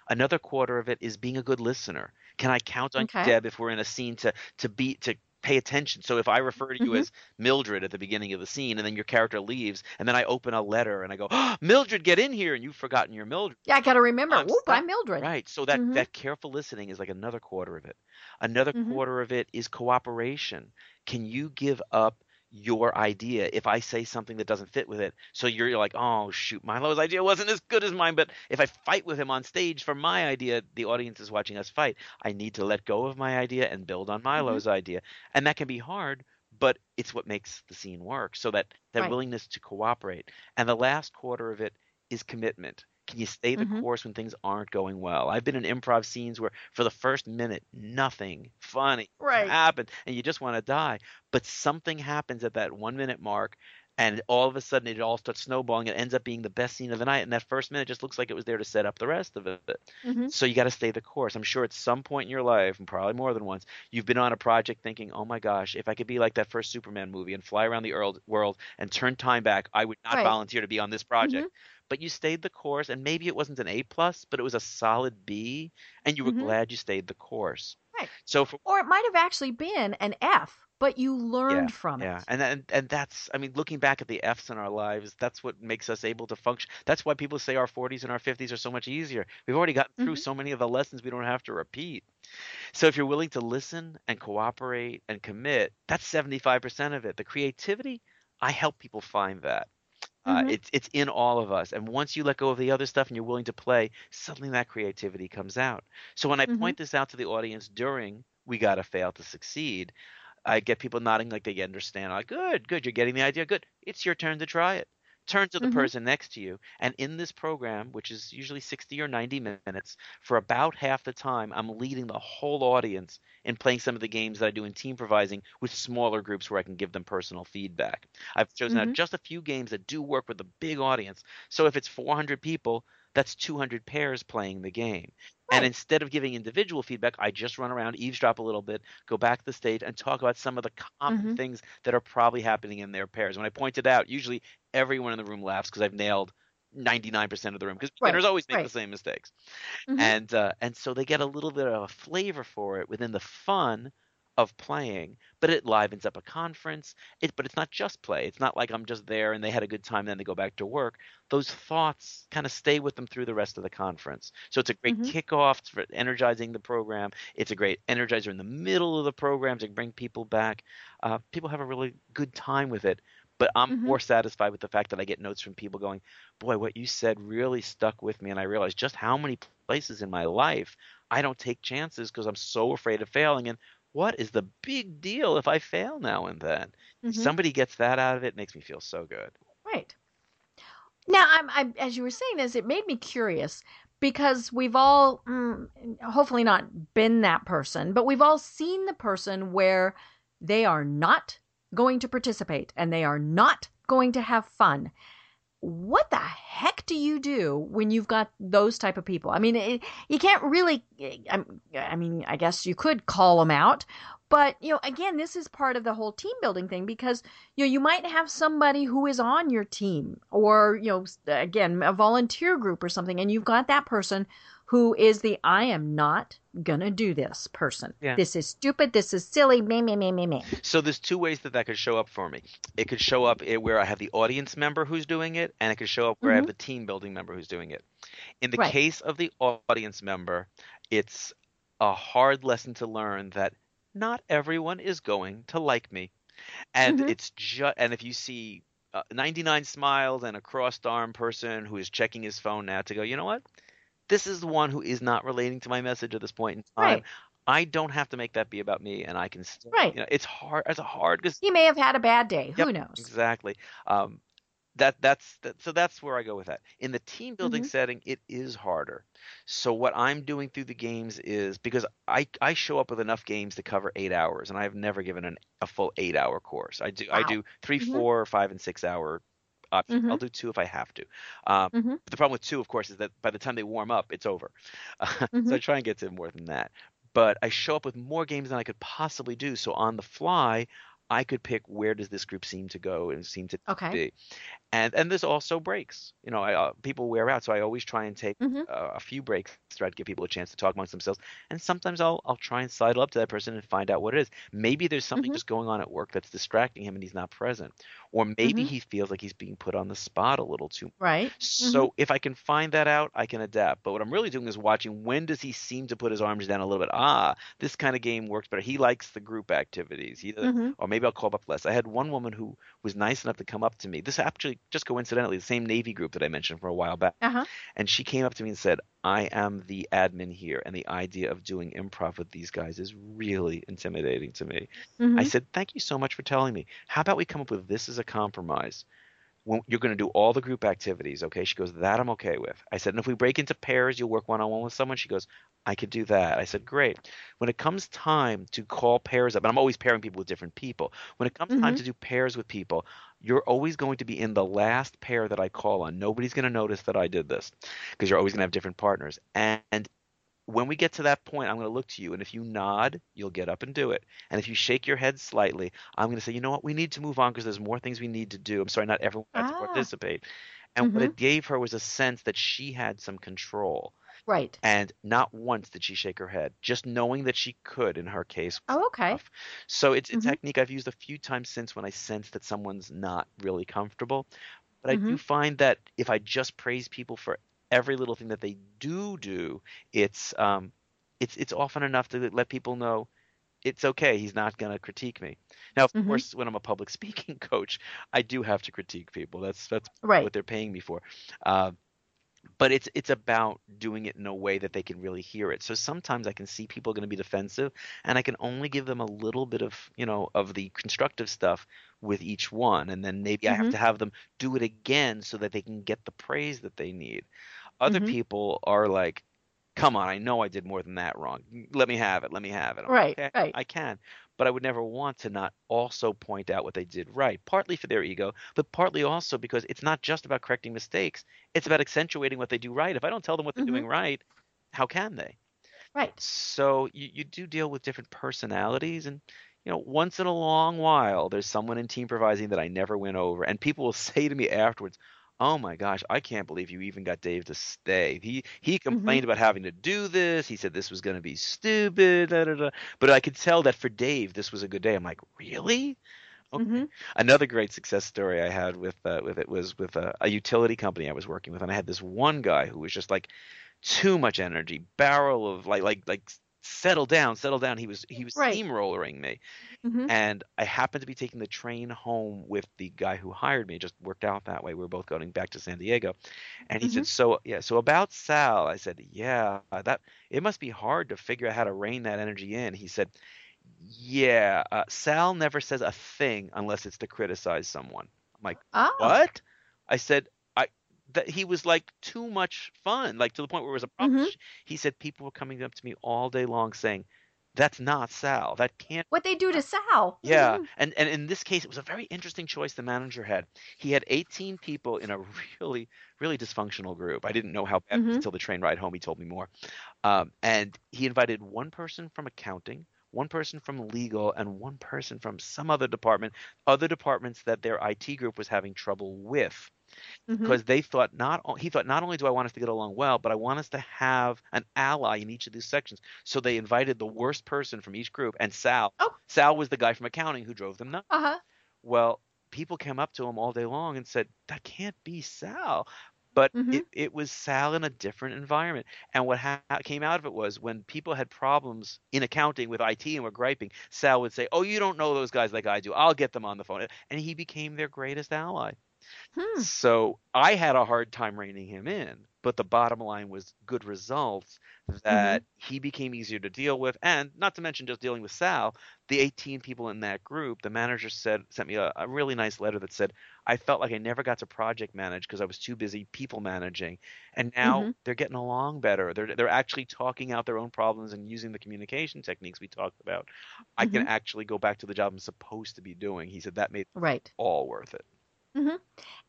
Another quarter of it is being a good listener. Can I count on Okay. Deb, if we're in a scene to to be to pay attention? So if I refer to you Mhm. as Mildred at the beginning of the scene, and then your character leaves, and then I open a letter and I go, oh, Mildred, get in here, and you've forgotten your Mildred. Yeah, I got to remember, I'm whoop, stuck. I'm Mildred. Right. So that Mhm. that careful listening is like another quarter of it. Another Mhm. quarter of it is cooperation. Can you give up your idea if I say something that doesn't fit with it? So you're like, oh shoot, Milo's idea wasn't as good as mine, but if I fight with him on stage for my idea, the audience is watching us fight. I need to let go of my idea and build on mm-hmm. Milo's idea. And that can be hard, but it's what makes the scene work. So that that Right. willingness to cooperate. And the last quarter of it is commitment. Can you stay the Mhm. course when things aren't going well? I've been in improv scenes where for the first minute nothing funny Right. happened and you just want to die. But something happens at that one minute mark and all of a sudden it all starts snowballing. It ends up being the best scene of the night, and that first minute just looks like it was there to set up the rest of it. Mhm. So you got to stay the course. I'm sure at some point in your life, and probably more than once, you've been on a project thinking, "Oh my gosh, if I could be like that first Superman movie and fly around the world, and turn time back, I would not Right. volunteer to be on this project." But you stayed the course, and maybe it wasn't an A plus, but it was a solid B, and you were Mhm. glad you stayed the course. Right. So for Or it might have actually been an F but you learned yeah, from yeah. it. And, and and that's I mean, looking back at the F's in our lives, that's what makes us able to function. That's why people say our 40s and our 50s are so much easier. We've already gotten through Mhm. so many of the lessons we don't have to repeat. So if you're willing to listen and cooperate and commit, that's 75% of it. The creativity, I help people find that. Uh, Mhm. it's it's in all of us, and once you let go of the other stuff and you're willing to play, suddenly that creativity comes out. So when I Mhm. point this out to the audience during "We Gotta Fail to Succeed," I get people nodding like they understand. Like, good, good, you're getting the idea. Good, it's your turn to try it. Turn to the Mhm. person next to you, and in this program, which is usually 60 or 90 minutes, for about half the time, I'm leading the whole audience in playing some of the games that I do in team improvising with smaller groups where I can give them personal feedback. I've chosen out Mhm. just a few games that do work with a big audience. So if it's 400 people, that's 200 pairs playing the game. And instead of giving individual feedback, I just run around, eavesdrop a little bit, go back to the stage, and talk about some of the common Mhm. things that are probably happening in their pairs. When I point it out, usually everyone in the room laughs because I've nailed 99% of the room because Right, beginners always make right. the same mistakes. Mhm. And uh, and so they get a little bit of a flavor for it within the fun of playing, but it livens up a conference. It, but it's not just play. It's not like I'm just there and they had a good time, then they go back to work. Those thoughts kind of stay with them through the rest of the conference. So it's a great Mhm. kickoff for energizing the program. It's a great energizer in the middle of the program to bring people back. Uh, people have a really good time with it. But I'm Mhm. more satisfied with the fact that I get notes from people going, "Boy, what you said really stuck with me," and I realized just how many places in my life I don't take chances because I'm so afraid of failing. And what is the big deal if I fail now and then? Mhm. Somebody gets that out of it, makes me feel so good. Right. Now, I'm, I'm, as you were saying this, it made me curious because we've all, mm, hopefully not been that person, but we've all seen the person where they are not going to participate and they are not going to have fun. What the heck do you do when you've got those type of people? I mean, it, you can't really. I, I mean, I guess you could call them out, but you know, again, this is part of the whole team building thing because you know you might have somebody who is on your team or you know again a volunteer group or something and you've got that person who is the i am not gonna do this person Yeah. this is stupid this is silly me me me me me So there's two ways that that could show up for me. It could show up where I have the audience member who's doing it, and it could show up where I have Mhm. the team building member who's doing it. In the Right. case of the audience member, it's a hard lesson to learn that not everyone is going to like me, and Mhm. it's just and if you see. Uh, 99 smiles and a crossed arm person who is checking his phone now to go, you know what? This is the one who is not relating to my message at this point in time. Right. I don't have to make that be about me, and I can still, Right. you know, it's hard. It's hard because he may have had a bad day who knows exactly. Um, that that's that, so that's where I go with that. In the team building Mhm. setting, it is harder. So what I'm doing through the games is because I I show up with enough games to cover eight hours, and I have never given an, a full eight hour course. I do I do 3 Mhm. four, five, and six hour. Options. Mhm. I'll do two if I have to. Um, Mhm. but the problem with two, of course, is that by the time they warm up, it's over. so I Mhm. try and get to more than that. But I show up with more games than I could possibly do. So on the fly, I could pick where does this group seem to go and seem to okay be. And and there's also breaks. You know, I, uh, people wear out, so I always try and take Mhm. uh, a few breaks to try to give people a chance to talk amongst themselves. And sometimes I'll I'll try and sidle up to that person and find out what it is. Maybe there's something Mhm. just going on at work that's distracting him and he's not present, or maybe Mhm. he feels like he's being put on the spot a little too right so if I can find that out, I can adapt. But what I'm really doing is watching when does he seem to put his arms down a little bit. Ah, this kind of game works better. He likes the group activities. He, Mhm. or maybe I'll call up less. I had one woman who was nice enough to come up to me. This actually just coincidentally the same Navy group that I mentioned for a while back. uh-huh And she came up to me and said, "I am the admin here, and the idea of doing improv with these guys is really intimidating to me." Mhm. I said, "Thank you so much for telling me. How about we come up with this as a compromise? When you're going to do all the group activities, okay?" She goes, "That I'm okay with." I said, "And if we break into pairs, you'll work one on one with someone." She goes, "I could do that." I said, "Great." When it comes time to call pairs up, and I'm always pairing people with different people. When it comes time Mhm. to do pairs with people, you're always going to be in the last pair that I call on. Nobody's going to notice that I did this because you're always going to have different partners. And when we get to that point, I'm going to look to you, and if you nod, you'll get up and do it. And if you shake your head slightly, I'm going to say, you know what, we need to move on because there's more things we need to do. I'm sorry, not everyone had to Ah. participate. And what Mhm. it gave her was a sense that she had some control. Right. And not once did she shake her head, just knowing that she could in her case. Oh, okay. enough. So it's a Mhm. technique I've used a few times since when I sense that someone's not really comfortable. But I do Mhm. find that if I just praise people for every little thing that they do do, it's um, it's it's often enough to let people know it's okay. He's not going to critique me. Now, of Mhm. course, when I'm a public speaking coach, I do have to critique people. That's that's Right. what they're paying me for. Uh, but it's it's about doing it in a way that they can really hear it. So sometimes I can see people going to be defensive, and I can only give them a little bit of you know of the constructive stuff with each one, and then maybe I have to have them do it again so that they can get the praise that they need. Other Mhm. people are like, "Come on, I know I did more than that wrong. Let me have it. Let me have it." I'm like, Right, "Okay, right. I can, but I would never want to not also point out what they did right, partly for their ego, but partly also because it's not just about correcting mistakes. It's about accentuating what they do right. If I don't tell them what they're Mhm. doing right, how can they? Right. So you, you do deal with different personalities and you know, once in a long while there's someone in team improvising that I never went over and people will say to me afterwards, Oh my gosh, I can't believe you even got Dave to stay. He he complained about having to do this. He said this was going to be stupid. Da, da, da. But I could tell that for Dave, this was a good day. I'm like, really? Okay. Mhm. Another great success story I had with uh, with it was with a, a utility company I was working with, and I had this one guy who was just like too much energy, barrel of like like like settle down, settle down. He was he was Right. steamrollering me, Mhm. and I happened to be taking the train home with the guy who hired me. It just worked out that way. We were both going back to San Diego, and he said, "So yeah, so about Sal." I said, "Yeah, that it must be hard to figure out how to rein that energy in." He said, "Yeah, uh, Sal never says a thing unless it's to criticize someone." I'm like, Oh. "What?" I said. That he was like too much fun, like to the point where it was a problem. Mhm. He said people were coming up to me all day long saying, "That's not Sal. That can't." What they do to Sal? Yeah, Mhm. and and in this case, it was a very interesting choice the manager had. He had 18 people in a really really dysfunctional group. I didn't know how bad Mhm. until the train ride home. He told me more, um, and he invited one person from accounting, one person from legal, and one person from some other department. Other departments that their IT group was having trouble with Because they thought not he thought not only do I want us to get along well, but I want us to have an ally in each of these sections. So they invited the worst person from each group, and Sal. Oh. Sal was the guy from accounting who drove them nuts. Uh-huh. Well, people came up to him all day long and said that can't be Sal. But Mhm. it, it was Sal in a different environment. And what ha- came out of it was when people had problems in accounting with IT and were griping, Sal would say, Oh, you don't know those guys like I do. I'll get them on the phone. And he became their greatest ally. Hmm. So I had a hard time reining him in, but the bottom line was good results that he became easier to deal with, and not to mention just dealing with Sal, the 18 people in that group. The manager said sent me a, a really nice letter that said I felt like I never got to project manage because I was too busy people managing, and now Mhm. they're getting along better. They're they're actually talking out their own problems and using the communication techniques we talked about. I can Mhm. actually go back to the job I'm supposed to be doing. He said that made Right. all worth it.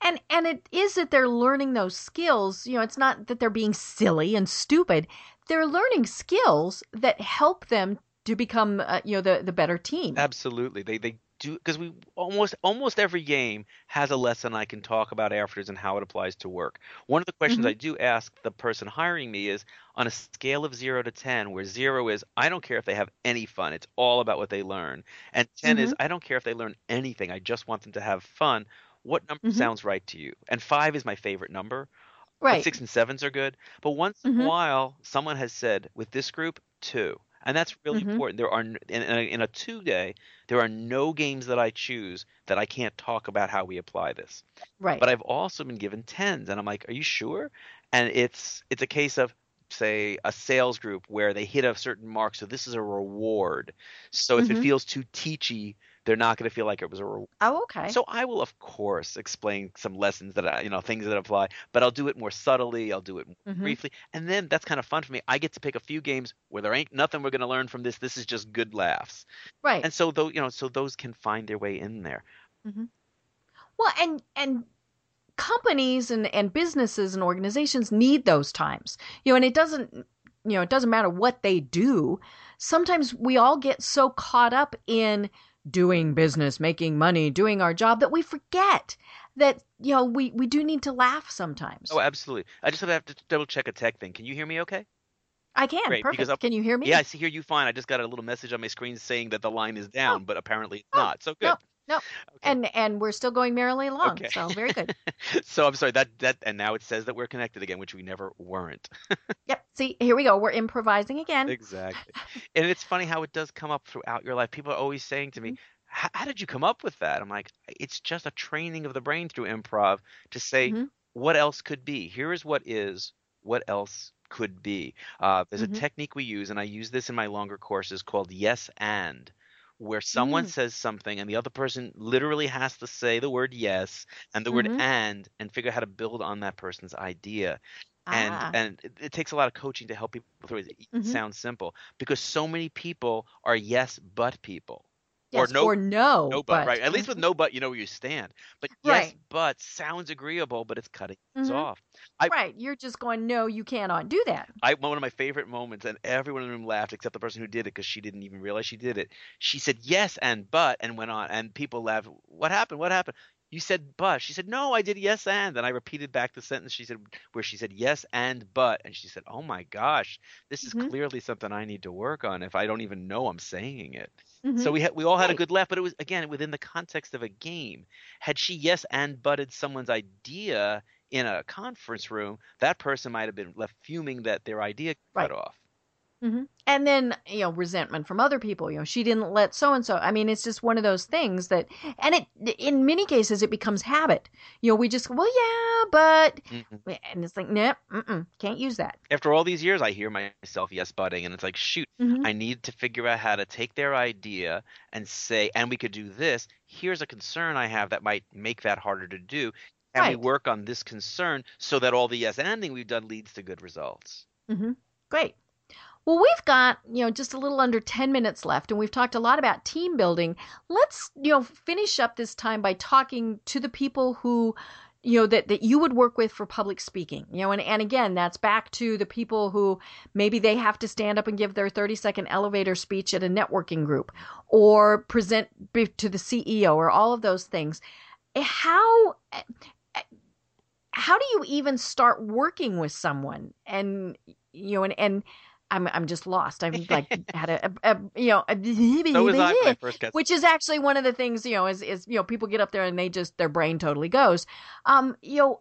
And and it is that they're learning those skills. You know, it's not that they're being silly and stupid. They're learning skills that help them to become, uh, you know, the the better team. Absolutely. They they do because we almost almost every game has a lesson I can talk about afterwards and how it applies to work. One of the questions Mhm. I do ask the person hiring me is on a scale of 0 to 10 where 0 is I don't care if they have any fun. It's all about what they learn. And 10 is I don't care if they learn anything. I just want them to have fun. What number Mhm. sounds right to you? And 5 is my favorite number. But right. six and sevens are good. But once in Mhm. a while, someone has said with this group two, and that's really Mhm. important. There are in, in, a, in a two day, there are no games that I choose that I can't talk about how we apply this. right. But I've also been given tens, and I'm like, are you sure? And it's it's a case of say a sales group where they hit a certain mark, so this is a reward. So if it Mhm. feels too teachy, they're not going to feel like it was a reward. oh, okay. So I will, of course, explain some lessons that I, you know, things that apply, but I'll do it more subtly. I'll do it Mhm. briefly, and then that's kind of fun for me. I get to pick a few games where there ain't nothing we're going to learn from this. This is just good laughs, right. and so though, you know, so those can find their way in there. Well, and and companies and and businesses and organizations need those times. You know, and it doesn't you know, it doesn't matter what they do. Sometimes we all get so caught up in doing business, making money, doing our job that we forget that you know we we do need to laugh sometimes. Oh, absolutely. I just have to double check a tech thing. Can you hear me okay? I can. Great, Perfect. because Can you hear me? Yeah, I see hear you fine. I just got a little message on my screen saying that the line is oh. down, but apparently it's Oh, not. So good. no, no. Okay. And and we're still going merrily along. Okay. So very good. so I'm sorry that that and now it says that we're connected again, which we never weren't. Yep. See, here we go. We're improvising again. exactly. And it's funny how it does come up throughout your life. People are always saying to me, Mm-hmm. "How did you come up with that?" I'm like, "It's just a training of the brain through improv to say Mhm. what else could be. Here is what is. What else could be?" Uh, there's Mhm. a technique we use, and I use this in my longer courses called yes and. Where someone Mm. says something and the other person literally has to say the word yes and the word Mhm. and and figure out how to build on that person's idea and Ah. and it, it takes a lot of coaching to help people through it. It Mhm. sounds simple because so many people are yes but people. Yes, or no- or no, No but, right? At least with no but, you know where you stand. But yes Right. but sounds agreeable, but it's cutting Mhm. off. I- right. You're just going. No, you cannot do that. I one of my favorite moments, and everyone in the room laughed except the person who did it because she didn't even realize she did it. She said yes and but and went on, and people laughed. What happened? What happened? You said but. She said no, I did yes and. And I repeated back the sentence she said where she said yes and but, and she said, oh my gosh, this is Mhm. clearly something I need to work on if I don't even know I'm saying it. Mhm. So we had we all had a good laugh, but it was again within the context of a game. Had she yes and butted someone's idea in a conference room, that person might have been left fuming that their idea cut Right. off. Mhm. And then, you know, resentment from other people. You know, she didn't let so and so. I mean, it's just one of those things that, and it, in many cases, it becomes habit. You know, we just, well, yeah, but, Mhm. and it's like, nope, can't use that. After all these years, I hear myself yes butting, and it's like, shoot, Mhm. I need to figure out how to take their idea and say, and we could do this. Here's a concern I have that might make that harder to do. And we work on this concern so that all the yes anding we've done leads to good results. hmm Great. Well, we've got, you know, just a little under 10 minutes left, and we've talked a lot about team building. Let's, you know, finish up this time by talking to the people who, you know, that, that you would work with for public speaking. You know, and, and again, that's back to the people who maybe they have to stand up and give their 30 second elevator speech at a networking group or present to the CEO or all of those things. Eh, how eh, eh, how do you even start working with someone and you know and and i'm i'm just lost. I'm like had a, a, a you know a, So was I which is actually one of the things you know is is you know people get up there and they just their brain totally goes. Um you know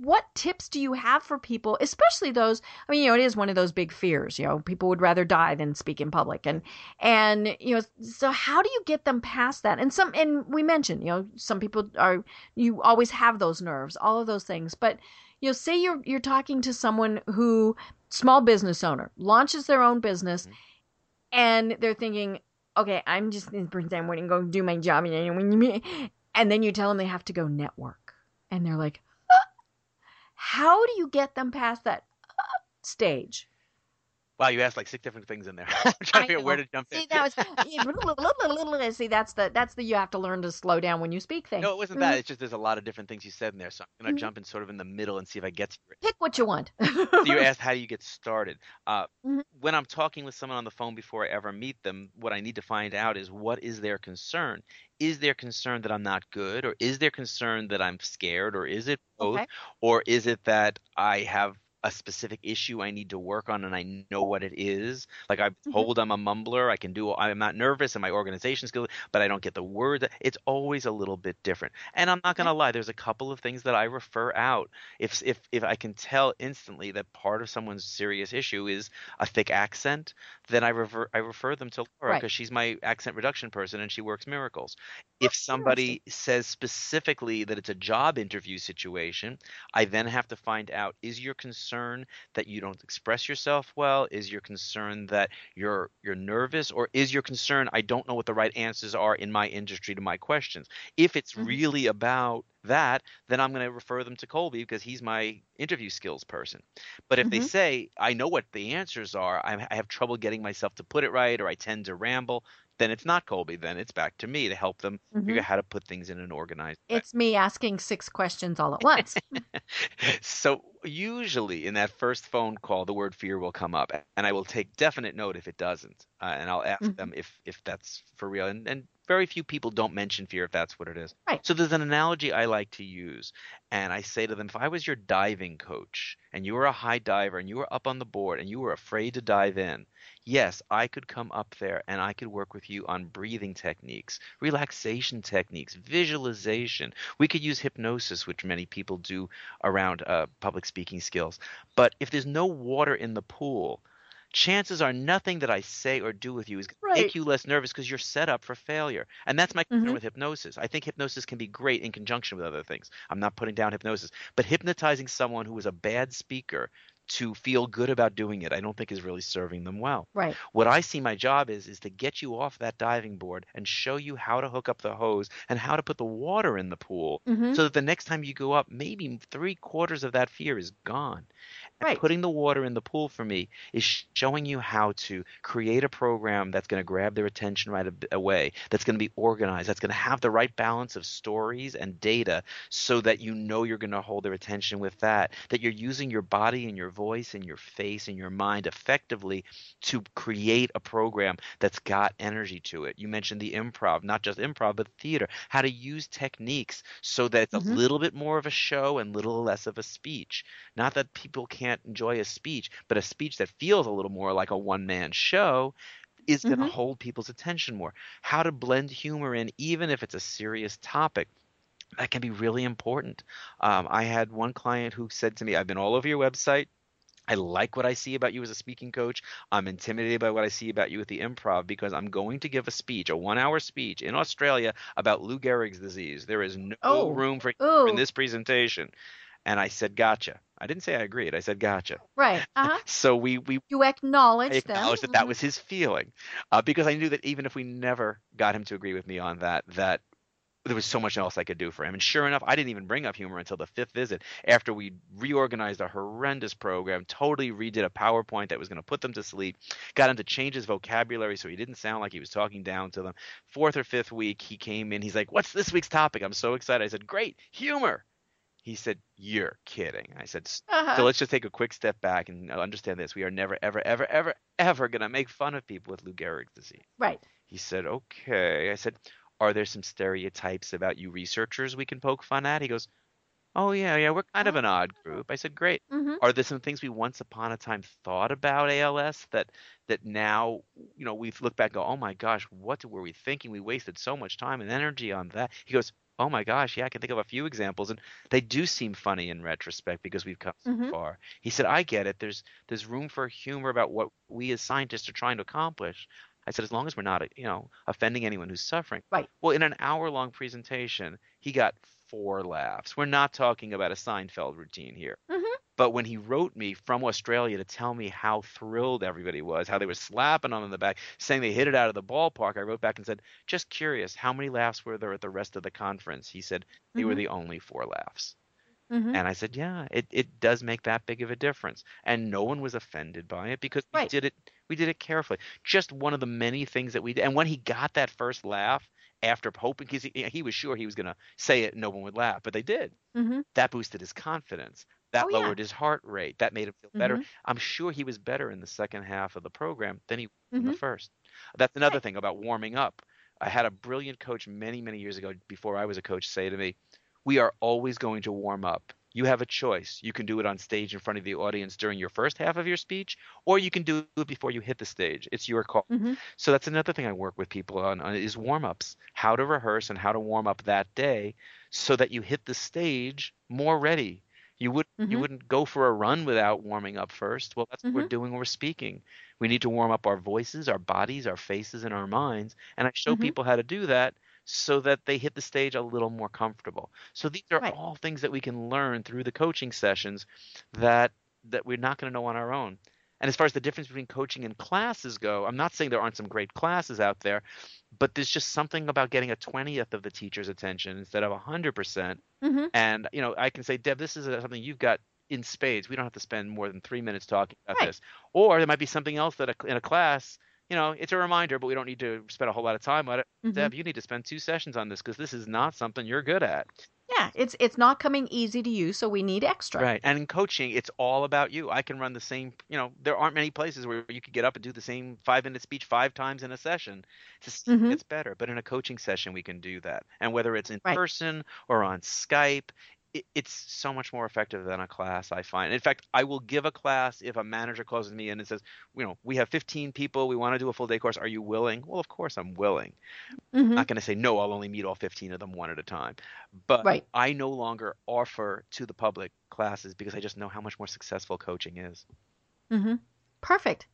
what tips do you have for people especially those i mean you know it is one of those big fears you know people would rather die than speak in public. And and you know so how do you get them past that? And some and we mentioned you know some people are you always have those nerves all of those things. But you know say you're you're talking to someone who small business owner launches their own business Mhm. and they're thinking okay i'm just going to pretend we're going to go do my job and then you tell them they have to go network and they're like how do you get them past that "Ah" stage Wow, you asked like six different things in there. I'm trying I to figure out where to jump See, in. that was see. That's the that's the you have to learn to slow down when you speak thing. No, it wasn't that. It's just there's a lot of different things you said in there, so I'm gonna Mhm. jump in sort of in the middle and see if I get to your Pick what you want. so you asked how do you get started uh, Mhm. when i'm talking with someone on the phone before i ever meet them what i need to find out is what is their concern is their concern that i'm not good or is their concern that i'm scared or is it both Okay. or is it that i have a specific issue I need to work on and I know what it is. Like I'm Mhm. told I'm a mumbler. I can do I'm not nervous and my organization skills, but I don't get the word. It's always a little bit different. And I'm not gonna lie, there's a couple of things that I refer out. If if if I can tell instantly that part of someone's serious issue is a thick accent, then I refer I refer them to Laura Right. because she's my accent reduction person and she works miracles. If somebody says specifically that it's a job interview situation, I then have to find out is your concern that you don't express yourself well? Is your concern that you're you're nervous or is your concern I don't know what the right answers are in my industry to my questions? If it's Mhm. really about that, then I'm going to refer them to Colby because he's my interview skills person. But if they Mhm. say I know what the answers are, I I have trouble getting myself to put it right or I tend to ramble, then it's not Colby, then it's back to me to help them Mhm. figure out how to put things in an organized way. It's me asking six questions all at once. so usually in that first phone call the word fear will come up and i will take definite note if it doesn't uh, and i'll ask Mhm. them if if that's for real and, and very few people don't mention fear if that's what it is. Right. So there's an analogy I like to use, and I say to them, if I was your diving coach and you were a high diver and you were up on the board and you were afraid to dive in, yes, I could come up there and I could work with you on breathing techniques, relaxation techniques, visualization. We could use hypnosis, which many people do around uh, public speaking skills. But if there's no water in the pool, chances are nothing that I say or do with you is going Right. to make you less nervous because you're set up for failure. And that's my concern Mhm. with hypnosis. I think hypnosis can be great in conjunction with other things. I'm not putting down hypnosis, but hypnotizing someone who is a bad speaker to feel good about doing it, I don't think is really serving them well. Right. What I see my job is is to get you off that diving board and show you how to hook up the hose and how to put the water in the pool Mhm. so that the next time you go up, maybe three quarters of that fear is gone. And Right. putting the water in the pool for me is showing you how to create a program that's going to grab their attention right away, that's going to be organized, that's going to have the right balance of stories and data so that you know you're going to hold their attention with that, that you're using your body and your voice and your face and your mind effectively to create a program that's got energy to it. You mentioned the improv, not just improv, but theater, how to use techniques so that it's Mhm. a little bit more of a show and little less of a speech. Not that people can't enjoy a speech, but a speech that feels a little more like a one man show is going to Mhm. hold people's attention more. How to blend humor in, even if it's a serious topic. That can be really important. Um, I had one client who said to me, I've been all over your website. I like what I see about you as a speaking coach. I'm intimidated by what I see about you with the improv because I'm going to give a speech, a one hour speech in Australia about Lou Gehrig's disease. There is no Oh. room for Ooh. in this presentation. And I said, gotcha. I didn't say I agreed. I said, gotcha. Right. Uh huh. So we, we You acknowledge acknowledged that that was his feeling uh, because I knew that even if we never got him to agree with me on that, that there was so much else I could do for him. And sure enough, I didn't even bring up humor until the fifth visit after we reorganized a horrendous program, totally redid a PowerPoint that was going to put them to sleep, got him to change his vocabulary so he didn't sound like he was talking down to them. Fourth or fifth week, he came in. He's like, What's this week's topic? I'm so excited. I said, Great, humor. He said, You're kidding. I said, Uh-huh. so let's just take a quick step back and understand this. We are never, ever, ever, ever, ever going to make fun of people with Lou Gehrig's disease. right. He said, okay. I said, are there some stereotypes about you researchers we can poke fun at? He goes, oh, yeah, yeah, we're kind of an odd group. I said, great. Mm-hmm. Are there some things we once upon a time thought about ALS that that now, you know, we look back and go, oh my gosh, what were we thinking? We wasted so much time and energy on that. He goes, oh my gosh, yeah, I can think of a few examples, and they do seem funny in retrospect because we've come so Mhm. far. He said, I get it. There's there's room for humor about what we as scientists are trying to accomplish. I said, as long as we're not, you know, offending anyone who's suffering. Right. Well, in an hour-long presentation, he got four laughs. We're not talking about a Seinfeld routine here. Mhm. But when he wrote me from Australia to tell me how thrilled everybody was, how they were slapping him in the back, saying they hit it out of the ballpark, I wrote back and said, just curious, how many laughs were there at the rest of the conference? He said, they were Mhm. the only four laughs. Mm-hmm. And I said, yeah, it, it does make that big of a difference. And no one was offended by it because we Right. did it we did it carefully. Just one of the many things that we did. And when he got that first laugh after hoping because he, he was sure he was going to say it, no one would laugh, but they did. Mm-hmm. That boosted his confidence. That Oh, yeah. lowered his heart rate. That made him feel better. Mhm. I'm sure he was better in the second half of the program than he was in Mhm. the first. That's another Right. thing about warming up. I had a brilliant coach many, many years ago before I was a coach say to me, We are always going to warm up. You have a choice. You can do it on stage in front of the audience during your first half of your speech, or you can do it before you hit the stage. It's your call. Mhm. So that's another thing I work with people on, on is warm ups. How to rehearse and how to warm up that day so that you hit the stage more ready. You would you Mhm. wouldn't go for a run without warming up first. Well, that's what we're Mhm. doing when we're speaking. We need to warm up our voices, our bodies, our faces, and our minds. And I show Mhm. people how to do that so that they hit the stage a little more comfortable. So these are Right. all things that we can learn through the coaching sessions that that we're not going to know on our own. And as far as the difference between coaching and classes go, I'm not saying there aren't some great classes out there, but there's just something about getting a 20th of the teacher's attention instead of 100%. Mm-hmm. And, you know, I can say, Deb, this is something you've got in spades. We don't have to spend more than three minutes talking about Right. this. Or there might be something else that a, in a class, you know, it's a reminder, but we don't need to spend a whole lot of time on it. Mhm. Deb, you need to spend two sessions on this because this is not something you're good at. Yeah, it's it's not coming easy to you, so we need extra. Right. And in coaching, it's all about you. I can run the same, you know, there aren't many places where you could get up and do the same five minute speech five times in a session. It's, Mhm. it's better. But in a coaching session, we can do that. And whether it's in Right. person or on Skype, it, it's so much more effective than a class, I find. In fact, I will give a class if a manager calls me in and says, you know, we have 15 people, we want to do a full day course. Are you willing? Well, of course I'm willing. Mhm. I'm not going to say no, I'll only meet all 15 of them one at a time. But Right. I no longer offer to the public classes because I just know how much more successful coaching is. Mm-hmm. Perfect.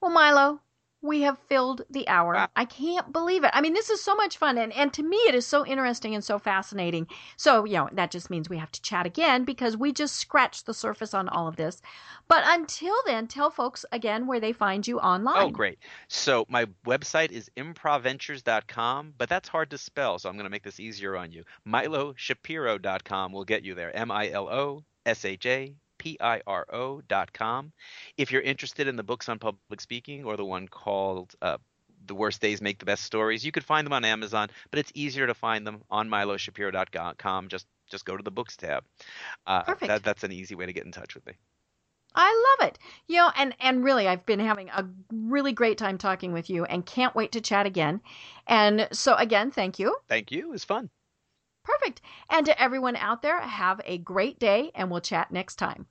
Well, Milo, we have filled the hour. Wow. I can't believe it. I mean, this is so much fun, and, and to me, it is so interesting and so fascinating. So, you know, that just means we have to chat again because we just scratched the surface on all of this. But until then, tell folks again where they find you oh, online. Oh, great. So my website is improvventures.com, but that's hard to spell, so I'm going to make this easier on you. MiloShapiro.com will get you there. M I L O S H A P I R O dot com. If you're interested in the books on public speaking or the one called uh, The Worst Days Make the Best Stories, you could find them on Amazon, but it's easier to find them on MiloShapiro.com. Just just go to the books tab. Uh, Perfect. That, that's an easy way to get in touch with me. I love it. You know, and and really I've been having a really great time talking with you and can't wait to chat again. And so again, thank you. Thank you. It was fun. Perfect. And to everyone out there, have a great day and we'll chat next time.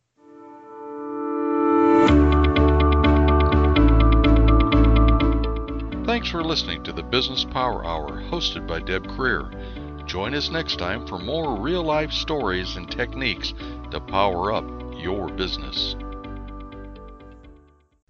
Thanks for listening to the Business Power Hour hosted by Deb Krier. Join us next time for more real life stories and techniques to power up your business.